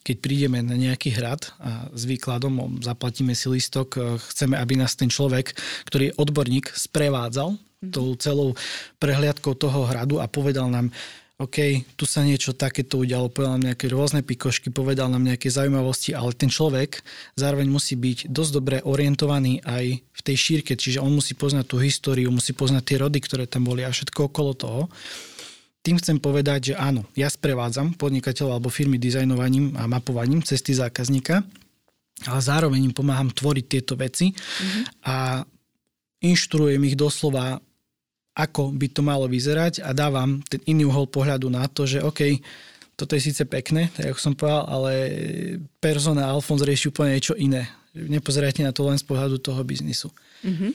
keď prídeme na nejaký hrad a s výkladom zaplatíme si listok, chceme, aby nás ten človek, ktorý je odborník, sprevádzal tou celou prehliadkou toho hradu a povedal nám, OK, tu sa niečo takéto udialo, povedal nám nejaké rôzne pikošky, povedal nám nejaké zaujímavosti, ale ten človek zároveň musí byť dosť dobre orientovaný aj v tej šírke, čiže on musí poznať tú históriu, musí poznať tie rody, ktoré tam boli a všetko okolo toho. Tým chcem povedať, že áno, ja sprevádzam podnikateľov alebo firmy dizajnovaním a mapovaním cesty zákazníka, ale zároveň im pomáham tvoriť tieto veci mm-hmm. a inštruujem ich doslova ako by to malo vyzerať a dávam ten iný uhol pohľadu na to, že OK, toto je síce pekné, tak ako som povedal, ale persona Alfons rieši úplne niečo iné. Nepozerajte na to len z pohľadu toho biznisu. Mm-hmm.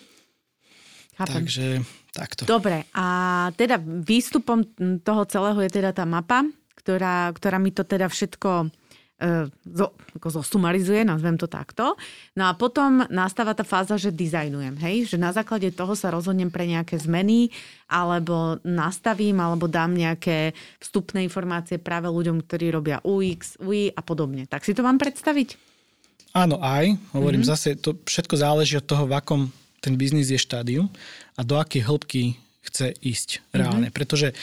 Takže takto. Dobre, a teda výstupom toho celého je teda tá mapa, ktorá, ktorá mi to teda všetko zo, ako zosumarizuje, nazvem to takto. No a potom nastáva tá fáza, že dizajnujem, hej? Že na základe toho sa rozhodnem pre nejaké zmeny, alebo nastavím, alebo dám nejaké vstupné informácie práve ľuďom, ktorí robia UX, UI a podobne. Tak si to mám predstaviť? Áno, aj. Hovorím mm-hmm. zase, to všetko záleží od toho, v akom ten biznis je štádiu a do akej hĺbky chce ísť reálne. Mm-hmm. Pretože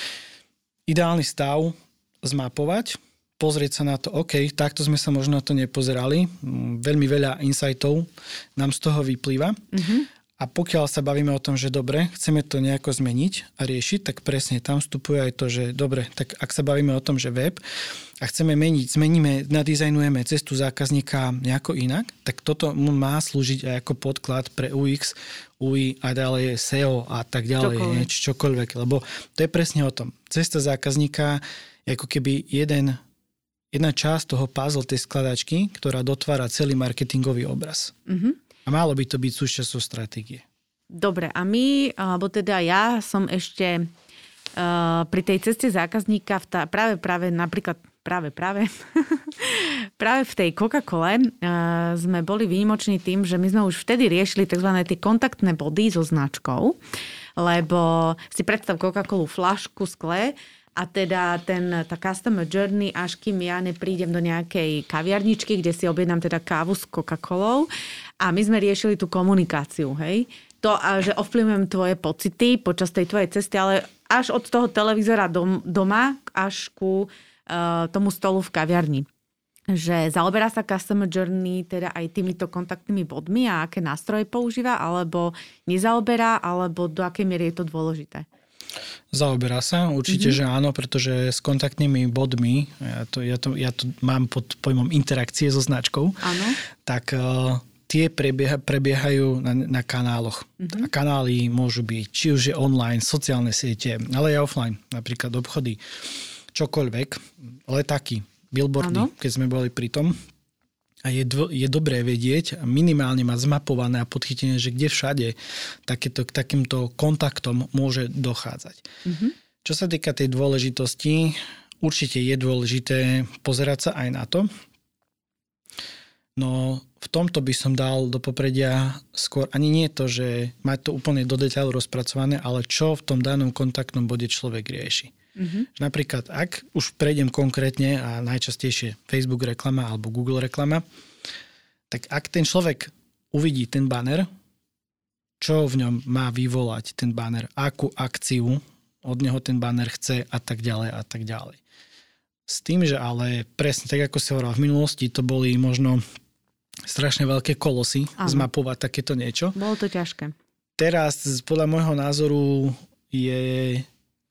ideálny stav zmapovať, pozrieť sa na to, OK, takto sme sa možno na to nepozerali. Mm, veľmi veľa insightov nám z toho vyplýva. Mm-hmm. A pokiaľ sa bavíme o tom, že dobre, chceme to nejako zmeniť a riešiť, tak presne tam vstupuje aj to, že dobre, tak ak sa bavíme o tom, že web a chceme meniť, zmeníme, nadizajnujeme cestu zákazníka nejako inak, tak toto má slúžiť aj ako podklad pre UX, UI a ďalej SEO a tak ďalej, čokoľvek. Nieč, čokoľvek. Lebo to je presne o tom. Cesta zákazníka je ako keby jeden jedna časť toho puzzle tej skladačky, ktorá dotvára celý marketingový obraz. Mm-hmm. A malo by to byť súčasťou stratégie. Dobre, a my, alebo teda ja som ešte uh, pri tej ceste zákazníka v tá, práve, práve napríklad práve, práve, *laughs* práve v tej Coca-Cole uh, sme boli výnimoční tým, že my sme už vtedy riešili tzv. tie kontaktné body so značkou, lebo si predstav Coca-Colu flašku, skle, a teda ten, tá customer journey, až kým ja neprídem do nejakej kaviarničky, kde si objednám teda kávu s Coca-Colou a my sme riešili tú komunikáciu, hej. To, že ovplyvňujem tvoje pocity počas tej tvojej cesty, ale až od toho televízora dom, doma až ku uh, tomu stolu v kaviarni že zaoberá sa Customer Journey teda aj týmito kontaktnými bodmi a aké nástroje používa, alebo nezaoberá, alebo do akej miery je to dôležité? Zaoberá sa, určite, mm-hmm. že áno, pretože s kontaktnými bodmi, ja to, ja, to, ja to mám pod pojmom interakcie so značkou, áno. tak uh, tie prebieha, prebiehajú na, na kanáloch. Mm-hmm. A kanály môžu byť, či už je online, sociálne siete, ale aj offline, napríklad obchody, čokoľvek, letáky, billboardy, áno. keď sme boli pri tom, a je, dvo, je dobré vedieť a minimálne mať zmapované a podchytené, že kde všade takéto, k takýmto kontaktom môže dochádzať. Mm-hmm. Čo sa týka tej dôležitosti, určite je dôležité pozerať sa aj na to. No v tomto by som dal do popredia skôr ani nie to, že mať to úplne do detailu rozpracované, ale čo v tom danom kontaktnom bode človek rieši. Mm-hmm. Napríklad, ak už prejdem konkrétne a najčastejšie Facebook reklama alebo Google reklama, tak ak ten človek uvidí ten banner, čo v ňom má vyvolať ten banner, akú akciu od neho ten banner chce a tak ďalej a tak ďalej. S tým, že ale presne tak, ako si hovoril v minulosti, to boli možno strašne veľké kolosy Aha. zmapovať takéto niečo. Bolo to ťažké. Teraz, podľa môjho názoru, je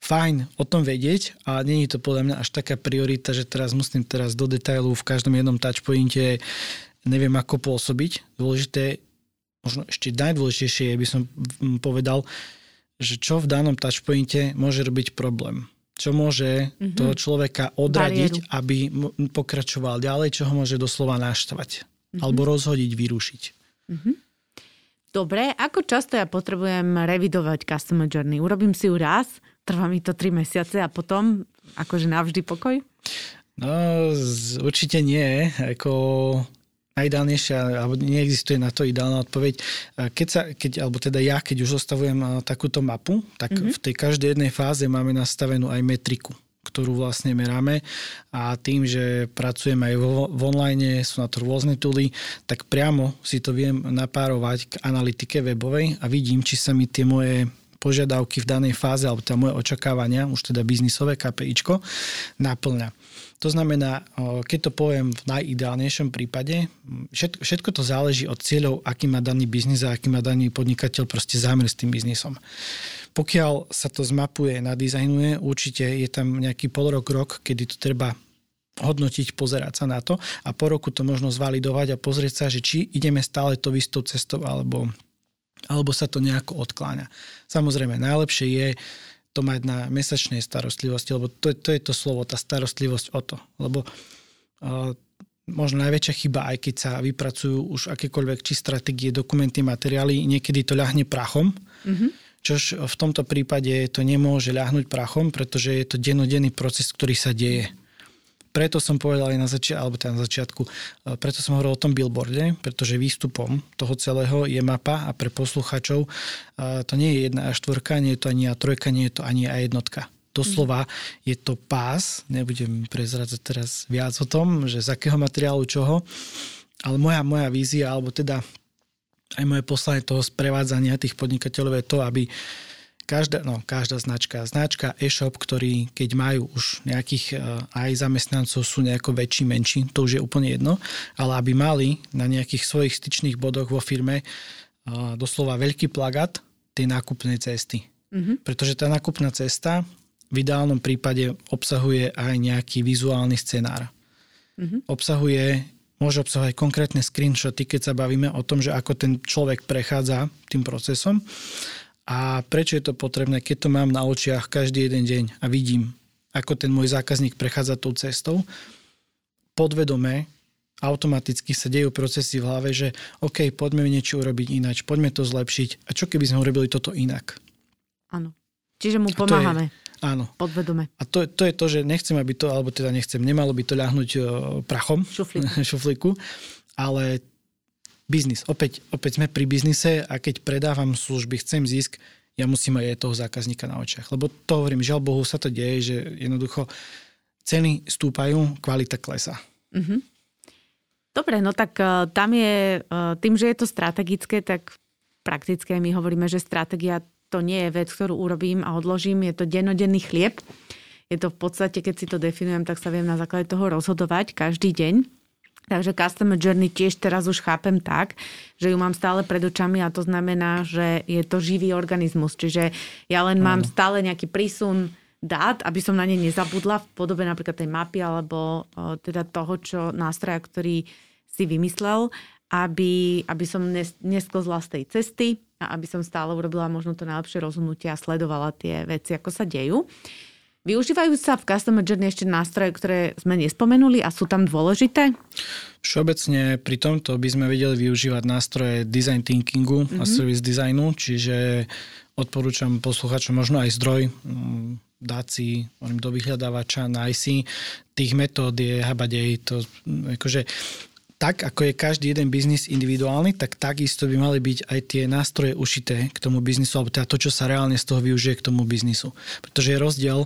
fajn o tom vedieť a není to podľa mňa až taká priorita, že teraz musím teraz do detailu v každom jednom touchpointe neviem ako pôsobiť. Dôležité, možno ešte najdôležitejšie by som povedal, že čo v danom touchpointe môže robiť problém. Čo môže mm-hmm. toho človeka odradiť, Bariéru. aby pokračoval ďalej, čo ho môže doslova naštvať. Mm-hmm. Alebo rozhodiť, vyrušiť. Mm-hmm. Dobre, ako často ja potrebujem revidovať Customer Journey? Urobím si ju raz, trvá mi to 3 mesiace a potom akože navždy pokoj? No, určite nie. Ako najideálnejšia, alebo neexistuje na to ideálna odpoveď. Keď sa, keď, alebo teda ja, keď už zostavujem takúto mapu, tak mm-hmm. v tej každej jednej fáze máme nastavenú aj metriku ktorú vlastne meráme a tým, že pracujem aj vo, v online, sú na to rôzne tooly, tak priamo si to viem napárovať k analytike webovej a vidím, či sa mi tie moje požiadavky v danej fáze, alebo teda moje očakávania, už teda biznisové KPIčko, naplňa. To znamená, keď to poviem v najideálnejšom prípade, všetko, všetko to záleží od cieľov, aký má daný biznis a aký má daný podnikateľ proste zámer s tým biznisom. Pokiaľ sa to zmapuje, nadizajnuje, určite je tam nejaký pol rok, rok, kedy to treba hodnotiť, pozerať sa na to a po roku to možno zvalidovať a pozrieť sa, že či ideme stále to istou cestou alebo, alebo sa to nejako odkláňa. Samozrejme, najlepšie je to mať na mesačnej starostlivosti, lebo to, to je to slovo, tá starostlivosť o to. Lebo uh, možno najväčšia chyba, aj keď sa vypracujú už akékoľvek či stratégie, dokumenty, materiály, niekedy to ľahne prachom. Mm-hmm. Čož v tomto prípade to nemôže ľahnuť prachom, pretože je to dennodenný proces, ktorý sa deje preto som povedal aj na, zači- alebo teda na začiatku, e, preto som hovoril o tom billboarde, pretože výstupom toho celého je mapa a pre posluchačov e, to nie je jedna a štvorka, nie je to ani a trojka, nie je to ani a jednotka. Doslova je to pás, nebudem prezradzať teraz viac o tom, že z akého materiálu čoho, ale moja, moja vízia, alebo teda aj moje poslanie toho sprevádzania tých podnikateľov je to, aby uh, každá, no, každá značka, značka e-shop, ktorý keď majú už nejakých e, aj zamestnancov, sú nejako väčší, menší, to už je úplne jedno, ale aby mali na nejakých svojich styčných bodoch vo firme e, doslova veľký plagát tej nákupnej cesty. Mm-hmm. Pretože tá nákupná cesta v ideálnom prípade obsahuje aj nejaký vizuálny scenár. Mm-hmm. Obsahuje môže obsahovať konkrétne screenshoty, keď sa bavíme o tom, že ako ten človek prechádza tým procesom a prečo je to potrebné, keď to mám na očiach každý jeden deň a vidím, ako ten môj zákazník prechádza tou cestou, podvedome automaticky sa dejú procesy v hlave, že OK, poďme niečo urobiť ináč, poďme to zlepšiť. A čo keby sme urobili toto inak? Áno. Čiže mu pomáhame. Je, áno. Podvedome. A to, to je to, že nechcem, aby to, alebo teda nechcem, nemalo by to ľahnuť prachom. Šuflíku. *laughs* šuflíku. Ale biznis. Opäť, opäť sme pri biznise a keď predávam služby, chcem zisk, ja musím aj toho zákazníka na očiach. Lebo to hovorím, žiaľ Bohu sa to deje, že jednoducho ceny stúpajú, kvalita klesa. Mm-hmm. Dobre, no tak uh, tam je, uh, tým, že je to strategické, tak praktické my hovoríme, že stratégia to nie je vec, ktorú urobím a odložím, je to dennodenný chlieb. Je to v podstate, keď si to definujem, tak sa viem na základe toho rozhodovať každý deň. Takže Customer Journey tiež teraz už chápem tak, že ju mám stále pred očami a to znamená, že je to živý organizmus. Čiže ja len mám stále nejaký prísun dát, aby som na ne nezabudla v podobe napríklad tej mapy alebo o, teda toho, čo nástroja, ktorý si vymyslel, aby, aby som nesklzla z tej cesty a aby som stále urobila možno to najlepšie rozhodnutie a sledovala tie veci, ako sa dejú. Využívajú sa v Customer Journey ešte nástroje, ktoré sme nespomenuli a sú tam dôležité? Všeobecne pri tomto by sme vedeli využívať nástroje design thinkingu mm-hmm. a mhm. service designu, čiže odporúčam posluchačom možno aj zdroj, mm, dať si do vyhľadávača, nájsť si. Tých metód je habadej, to akože tak, ako je každý jeden biznis individuálny, tak takisto by mali byť aj tie nástroje ušité k tomu biznisu, alebo teda to, čo sa reálne z toho využije k tomu biznisu. Pretože je rozdiel,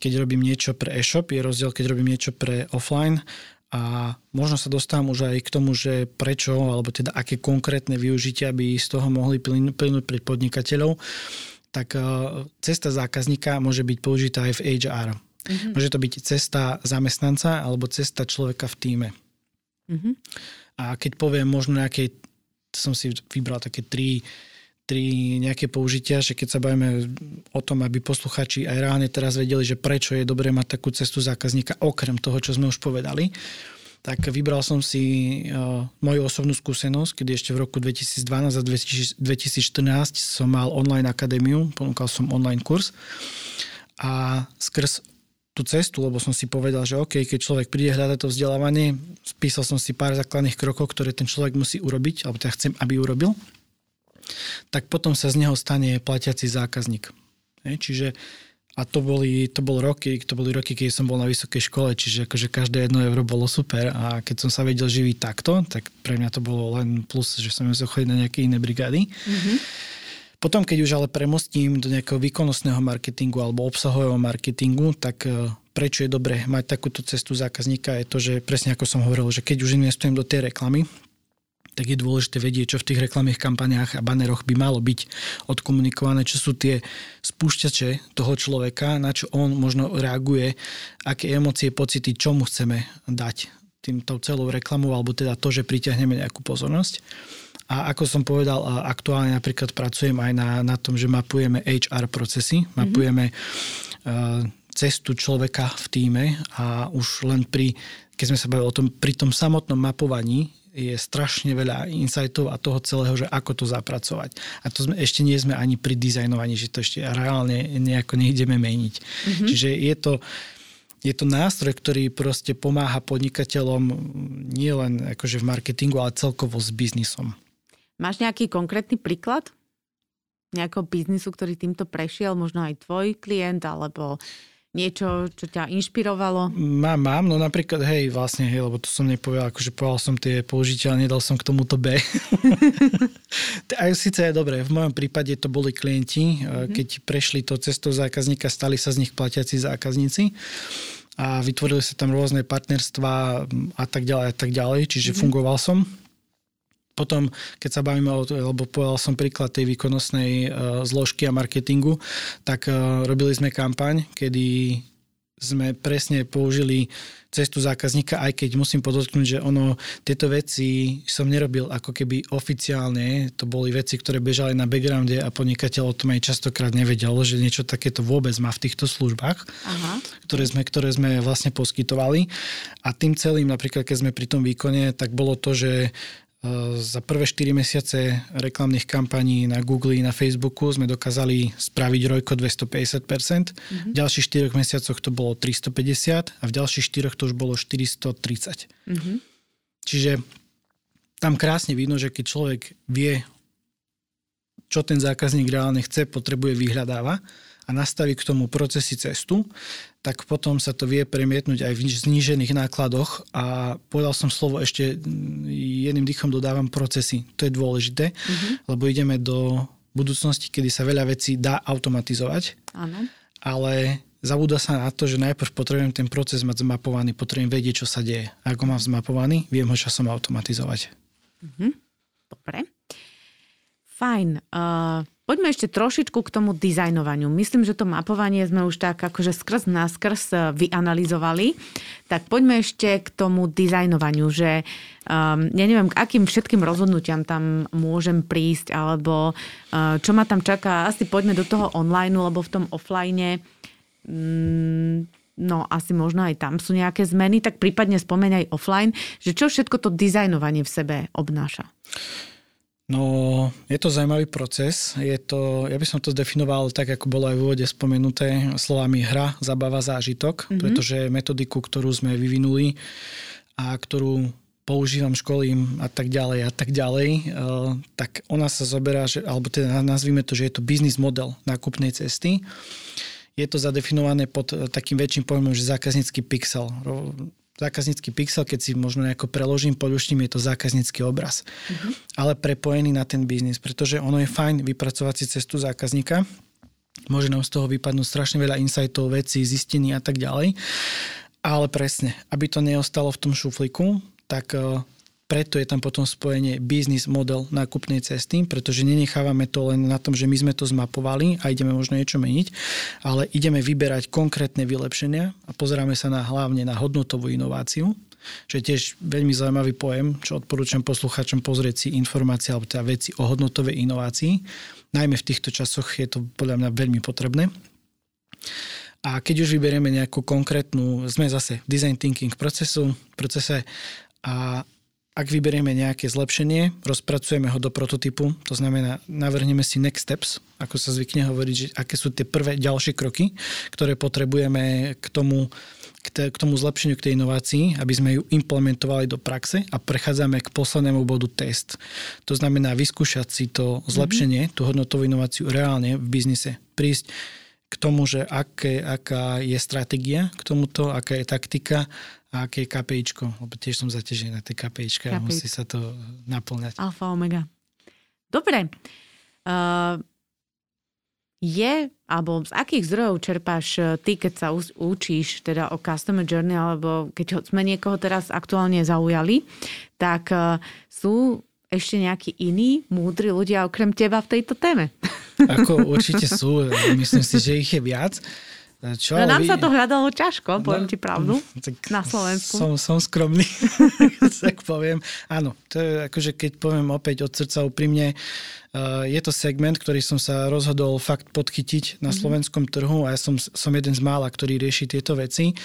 keď robím niečo pre e-shop, je rozdiel, keď robím niečo pre offline a možno sa dostávam už aj k tomu, že prečo, alebo teda aké konkrétne využitia by z toho mohli plynúť pre podnikateľov, tak e, cesta zákazníka môže byť použitá aj v HR. Mm-hmm. Môže to byť cesta zamestnanca alebo cesta človeka v týme. Mm-hmm. A keď poviem možno nejaké, som si vybral také tri, tri nejaké použitia, že keď sa bavíme o tom, aby posluchači aj reálne teraz vedeli, že prečo je dobré mať takú cestu zákazníka, okrem toho, čo sme už povedali, tak vybral som si uh, moju osobnú skúsenosť, kedy ešte v roku 2012 a 2014 som mal online akadémiu, ponúkal som online kurz a skrz tú cestu, lebo som si povedal, že OK, keď človek príde hľadať to vzdelávanie, spísal som si pár základných krokov, ktoré ten človek musí urobiť, alebo teda chcem, aby urobil, tak potom sa z neho stane platiaci zákazník. Čiže A to boli, to boli roky, to boli roky, keď som bol na vysokej škole, čiže akože každé jedno euro bolo super a keď som sa vedel živiť takto, tak pre mňa to bolo len plus, že som musel chodiť na nejaké iné brigády. Mm-hmm. Potom, keď už ale premostím do nejakého výkonnostného marketingu alebo obsahového marketingu, tak e, prečo je dobré mať takúto cestu zákazníka je to, že presne ako som hovoril, že keď už investujem do tej reklamy, tak je dôležité vedieť, čo v tých reklamných kampaniách a baneroch by malo byť odkomunikované, čo sú tie spúšťače toho človeka, na čo on možno reaguje, aké emócie, pocity, čo mu chceme dať týmto celou reklamou, alebo teda to, že pritiahneme nejakú pozornosť. A ako som povedal, aktuálne napríklad pracujem aj na, na tom, že mapujeme HR procesy, mm-hmm. mapujeme uh, cestu človeka v týme a už len pri, keď sme sa bavili o tom, pri tom samotnom mapovaní je strašne veľa insightov a toho celého, že ako to zapracovať. A to sme, ešte nie sme ani pri dizajnovaní, že to ešte reálne nejako nejdeme meniť. Mm-hmm. Čiže je to, je to nástroj, ktorý proste pomáha podnikateľom nielen akože v marketingu, ale celkovo s biznisom. Máš nejaký konkrétny príklad nejakého biznisu, ktorý týmto prešiel, možno aj tvoj klient, alebo niečo, čo ťa inšpirovalo? Mám, mám, no napríklad, hej, vlastne, hej, lebo to som nepovedal, akože povedal som tie použitia, nedal som k tomuto B. *laughs* Aj síce je dobré, v mojom prípade to boli klienti, mm-hmm. keď prešli to cestou zákazníka, stali sa z nich platiaci zákazníci a vytvorili sa tam rôzne partnerstva a tak ďalej a tak ďalej, čiže mm-hmm. fungoval som potom, keď sa bavíme o, lebo povedal som príklad tej výkonnostnej uh, zložky a marketingu, tak uh, robili sme kampaň, kedy sme presne použili cestu zákazníka, aj keď musím podotknúť, že ono, tieto veci som nerobil ako keby oficiálne, to boli veci, ktoré bežali na backgrounde a podnikateľ o tom aj častokrát nevedel, že niečo takéto vôbec má v týchto službách, Aha. Ktoré, sme, ktoré sme vlastne poskytovali. A tým celým, napríklad keď sme pri tom výkone, tak bolo to, že za prvé 4 mesiace reklamných kampaní na Google na Facebooku sme dokázali spraviť rojko 250%. Mm-hmm. V ďalších 4 mesiacoch to bolo 350 a v ďalších 4 to už bolo 430. Mm-hmm. Čiže tam krásne vidno, že keď človek vie, čo ten zákazník reálne chce, potrebuje, vyhľadáva a nastaví k tomu procesy cestu, tak potom sa to vie premietnúť aj v znížených nákladoch a povedal som slovo ešte jedným dýchom dodávam procesy. To je dôležité, mm-hmm. lebo ideme do budúcnosti, kedy sa veľa vecí dá automatizovať, Áno. ale zabúda sa na to, že najprv potrebujem ten proces mať zmapovaný, potrebujem vedieť, čo sa deje. A ako mám zmapovaný, viem ho časom automatizovať. Mm-hmm. Dobre. Fajn. Uh, poďme ešte trošičku k tomu dizajnovaniu. Myslím, že to mapovanie sme už tak akože skrz skrz uh, vyanalizovali. Tak poďme ešte k tomu dizajnovaniu, že um, ja neviem, k akým všetkým rozhodnutiam tam môžem prísť, alebo uh, čo ma tam čaká. Asi poďme do toho online, lebo v tom offline um, no asi možno aj tam sú nejaké zmeny, tak prípadne spomeň aj offline, že čo všetko to dizajnovanie v sebe obnáša. No, je to zaujímavý proces. Je to, ja by som to zdefinoval tak, ako bolo aj v úvode spomenuté slovami hra, zabava, zážitok, mm-hmm. pretože metodiku, ktorú sme vyvinuli a ktorú používam, školím a tak ďalej a tak ďalej, eh, tak ona sa zoberá, že, alebo teda nazvime to, že je to biznis model nákupnej cesty. Je to zadefinované pod takým väčším pojmom, že zákaznícky pixel zákaznícky pixel, keď si možno nejako preložím, poduštím, je to zákaznícky obraz. Uh-huh. Ale prepojený na ten biznis, pretože ono je fajn vypracovať si cestu zákazníka, môže nám z toho vypadnúť strašne veľa insightov, vecí, zistení a tak ďalej. Ale presne, aby to neostalo v tom šufliku, tak eh, preto je tam potom spojenie business model nákupnej cesty, pretože nenechávame to len na tom, že my sme to zmapovali a ideme možno niečo meniť, ale ideme vyberať konkrétne vylepšenia a pozeráme sa na hlavne na hodnotovú inováciu, čo je tiež veľmi zaujímavý pojem, čo odporúčam poslucháčom pozrieť si informácie alebo teda veci o hodnotovej inovácii. Najmä v týchto časoch je to podľa mňa veľmi potrebné. A keď už vyberieme nejakú konkrétnu, sme zase v design thinking procesu, procese a ak vyberieme nejaké zlepšenie, rozpracujeme ho do prototypu, to znamená, navrhneme si next steps, ako sa zvykne hovoriť, že aké sú tie prvé ďalšie kroky, ktoré potrebujeme k tomu, k, tomu zlepšeniu, k tej inovácii, aby sme ju implementovali do praxe a prechádzame k poslednému bodu test. To znamená vyskúšať si to zlepšenie, mm-hmm. tú hodnotovú inováciu reálne v biznise. Prísť k tomu, že aké, aká je stratégia k tomuto, aká je taktika a aké je KPIčko. Lebo tiež som zaťažený na tie KPIčka a musí sa to naplňať. Alfa, omega. Dobre. Uh, je, alebo z akých zdrojov čerpáš eh, ty, keď sa učíš teda o Customer Journey, alebo keď sme niekoho teraz aktuálne zaujali, tak uh, sú ešte nejakí iní múdri ľudia okrem teba v tejto téme? Ako určite sú, *laughs* myslím si, že ich je viac. Čo, no nám vy... sa to hľadalo ťažko, poviem no, ti pravdu, *laughs* tak na Slovensku. Som, som skromný, *laughs* tak poviem. Áno, to je akože keď poviem opäť od srdca úprimne, uh, je to segment, ktorý som sa rozhodol fakt podchytiť na mm-hmm. slovenskom trhu a ja som, som jeden z mála, ktorý rieši tieto veci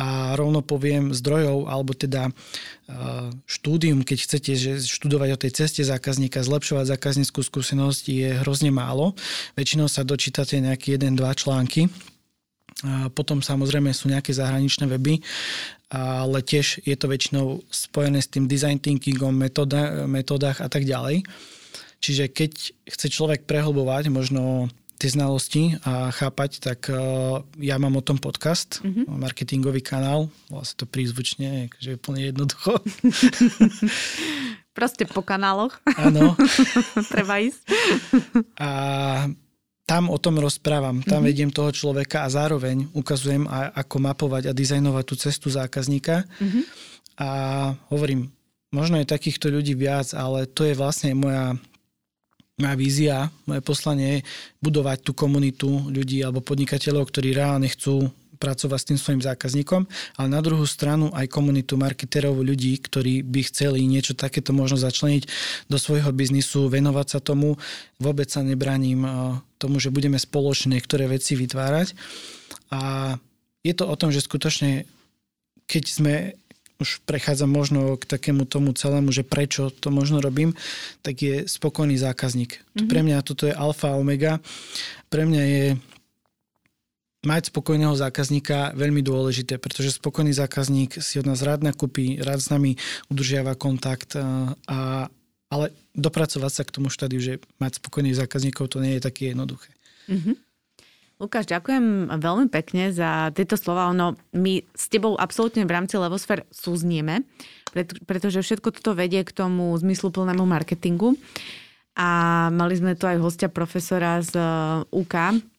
a rovno poviem zdrojov, alebo teda uh, štúdium, keď chcete že študovať o tej ceste zákazníka, zlepšovať zákazníckú skúsenosť je hrozne málo. Väčšinou sa dočítate nejaké jeden, dva články potom samozrejme sú nejaké zahraničné weby, ale tiež je to väčšinou spojené s tým design thinkingom, metóda, metódach a tak ďalej. Čiže keď chce človek prehlbovať možno tie znalosti a chápať, tak uh, ja mám o tom podcast, mm-hmm. marketingový kanál, vlastne to prízvučne, že je úplne jednoducho. Proste po kanáloch. Áno. *laughs* Treba ísť. A tam o tom rozprávam, tam mm-hmm. vediem toho človeka a zároveň ukazujem, ako mapovať a dizajnovať tú cestu zákazníka. Mm-hmm. A hovorím, možno je takýchto ľudí viac, ale to je vlastne moja, moja vízia, moje poslanie je budovať tú komunitu ľudí alebo podnikateľov, ktorí reálne chcú pracovať s tým svojim zákazníkom, ale na druhú stranu aj komunitu marketerov ľudí, ktorí by chceli niečo takéto možno začleniť do svojho biznisu, venovať sa tomu. Vôbec sa nebraním tomu, že budeme spoločne niektoré veci vytvárať. A je to o tom, že skutočne, keď sme už prechádzam možno k takému tomu celému, že prečo to možno robím, tak je spokojný zákazník. Mm-hmm. Pre mňa toto je alfa a omega. Pre mňa je mať spokojného zákazníka veľmi dôležité, pretože spokojný zákazník si od nás rád nakúpi, rád s nami udržiava kontakt, a, ale dopracovať sa k tomu štádiu, že mať spokojných zákazníkov, to nie je také jednoduché. Mm-hmm. Lukáš, ďakujem veľmi pekne za tieto slova. Ono, my s tebou absolútne v rámci Levosfér súznieme, pretože všetko toto vedie k tomu zmysluplnému marketingu. A mali sme tu aj hostia profesora z UK, Ehm,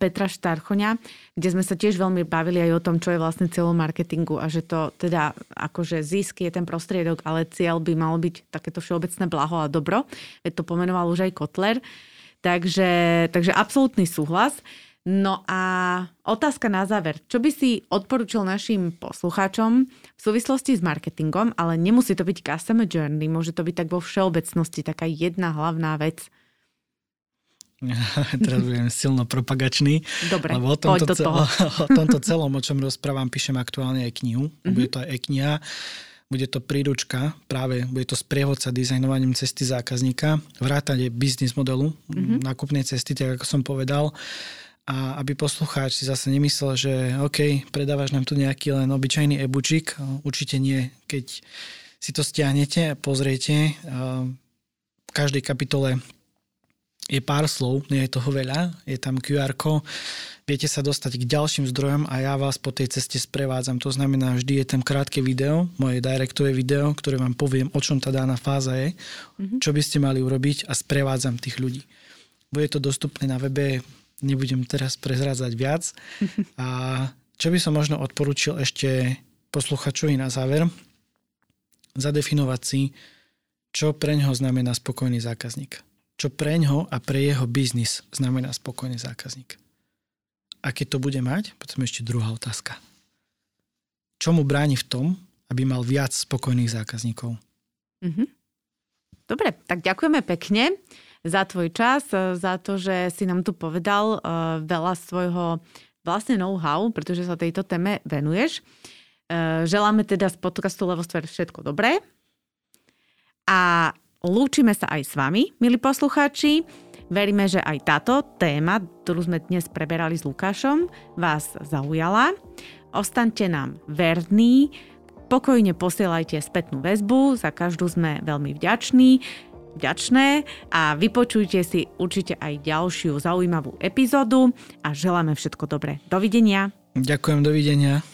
Petra Štarchoňa, kde sme sa tiež veľmi bavili aj o tom, čo je vlastne cieľom marketingu a že to teda akože zisk je ten prostriedok, ale cieľ by mal byť takéto všeobecné blaho a dobro. Veď to pomenoval už aj Kotler. Takže, takže absolútny súhlas. No a otázka na záver. Čo by si odporučil našim poslucháčom v súvislosti s marketingom, ale nemusí to byť customer journey, môže to byť tak vo všeobecnosti taká jedna hlavná vec, *laughs* Teraz budem silno propagačný. Dobre, lebo o tomto, do toho. *laughs* o tomto celom, o čom rozprávam, píšem aktuálne aj knihu. Mm-hmm. Bude to aj e-kniha. Bude to príručka, práve bude to sprievodca dizajnovaním cesty zákazníka, vrátanie biznis modelu, mm-hmm. nákupnej cesty, tak ako som povedal. A aby poslucháč si zase nemyslel, že OK, predávaš nám tu nejaký len obyčajný e-boočik. Určite nie. Keď si to stiahnete a pozriete, v každej kapitole je pár slov, nie je toho veľa, je tam QR, viete sa dostať k ďalším zdrojom a ja vás po tej ceste sprevádzam. To znamená, vždy je tam krátke video, moje direktové video, ktoré vám poviem, o čom tá daná fáza je, mm-hmm. čo by ste mali urobiť a sprevádzam tých ľudí. Bude to dostupné na webe, nebudem teraz prezrádzať viac. *laughs* A čo by som možno odporučil ešte posluchačovi na záver, zadefinovať si, čo pre ňoho znamená spokojný zákazník čo pre ňo a pre jeho biznis znamená spokojný zákazník. A keď to bude mať, potom ešte druhá otázka. Čo mu bráni v tom, aby mal viac spokojných zákazníkov? Mm-hmm. Dobre, tak ďakujeme pekne za tvoj čas, za to, že si nám tu povedal uh, veľa svojho vlastne know-how, pretože sa tejto téme venuješ. Uh, želáme teda z podcastu Levostver všetko dobré. A Lúčime sa aj s vami, milí poslucháči. Veríme, že aj táto téma, ktorú sme dnes preberali s Lukášom, vás zaujala. Ostaňte nám verní, pokojne posielajte spätnú väzbu, za každú sme veľmi vďační. vďačné a vypočujte si určite aj ďalšiu zaujímavú epizódu a želáme všetko dobré. Dovidenia. Ďakujem, dovidenia.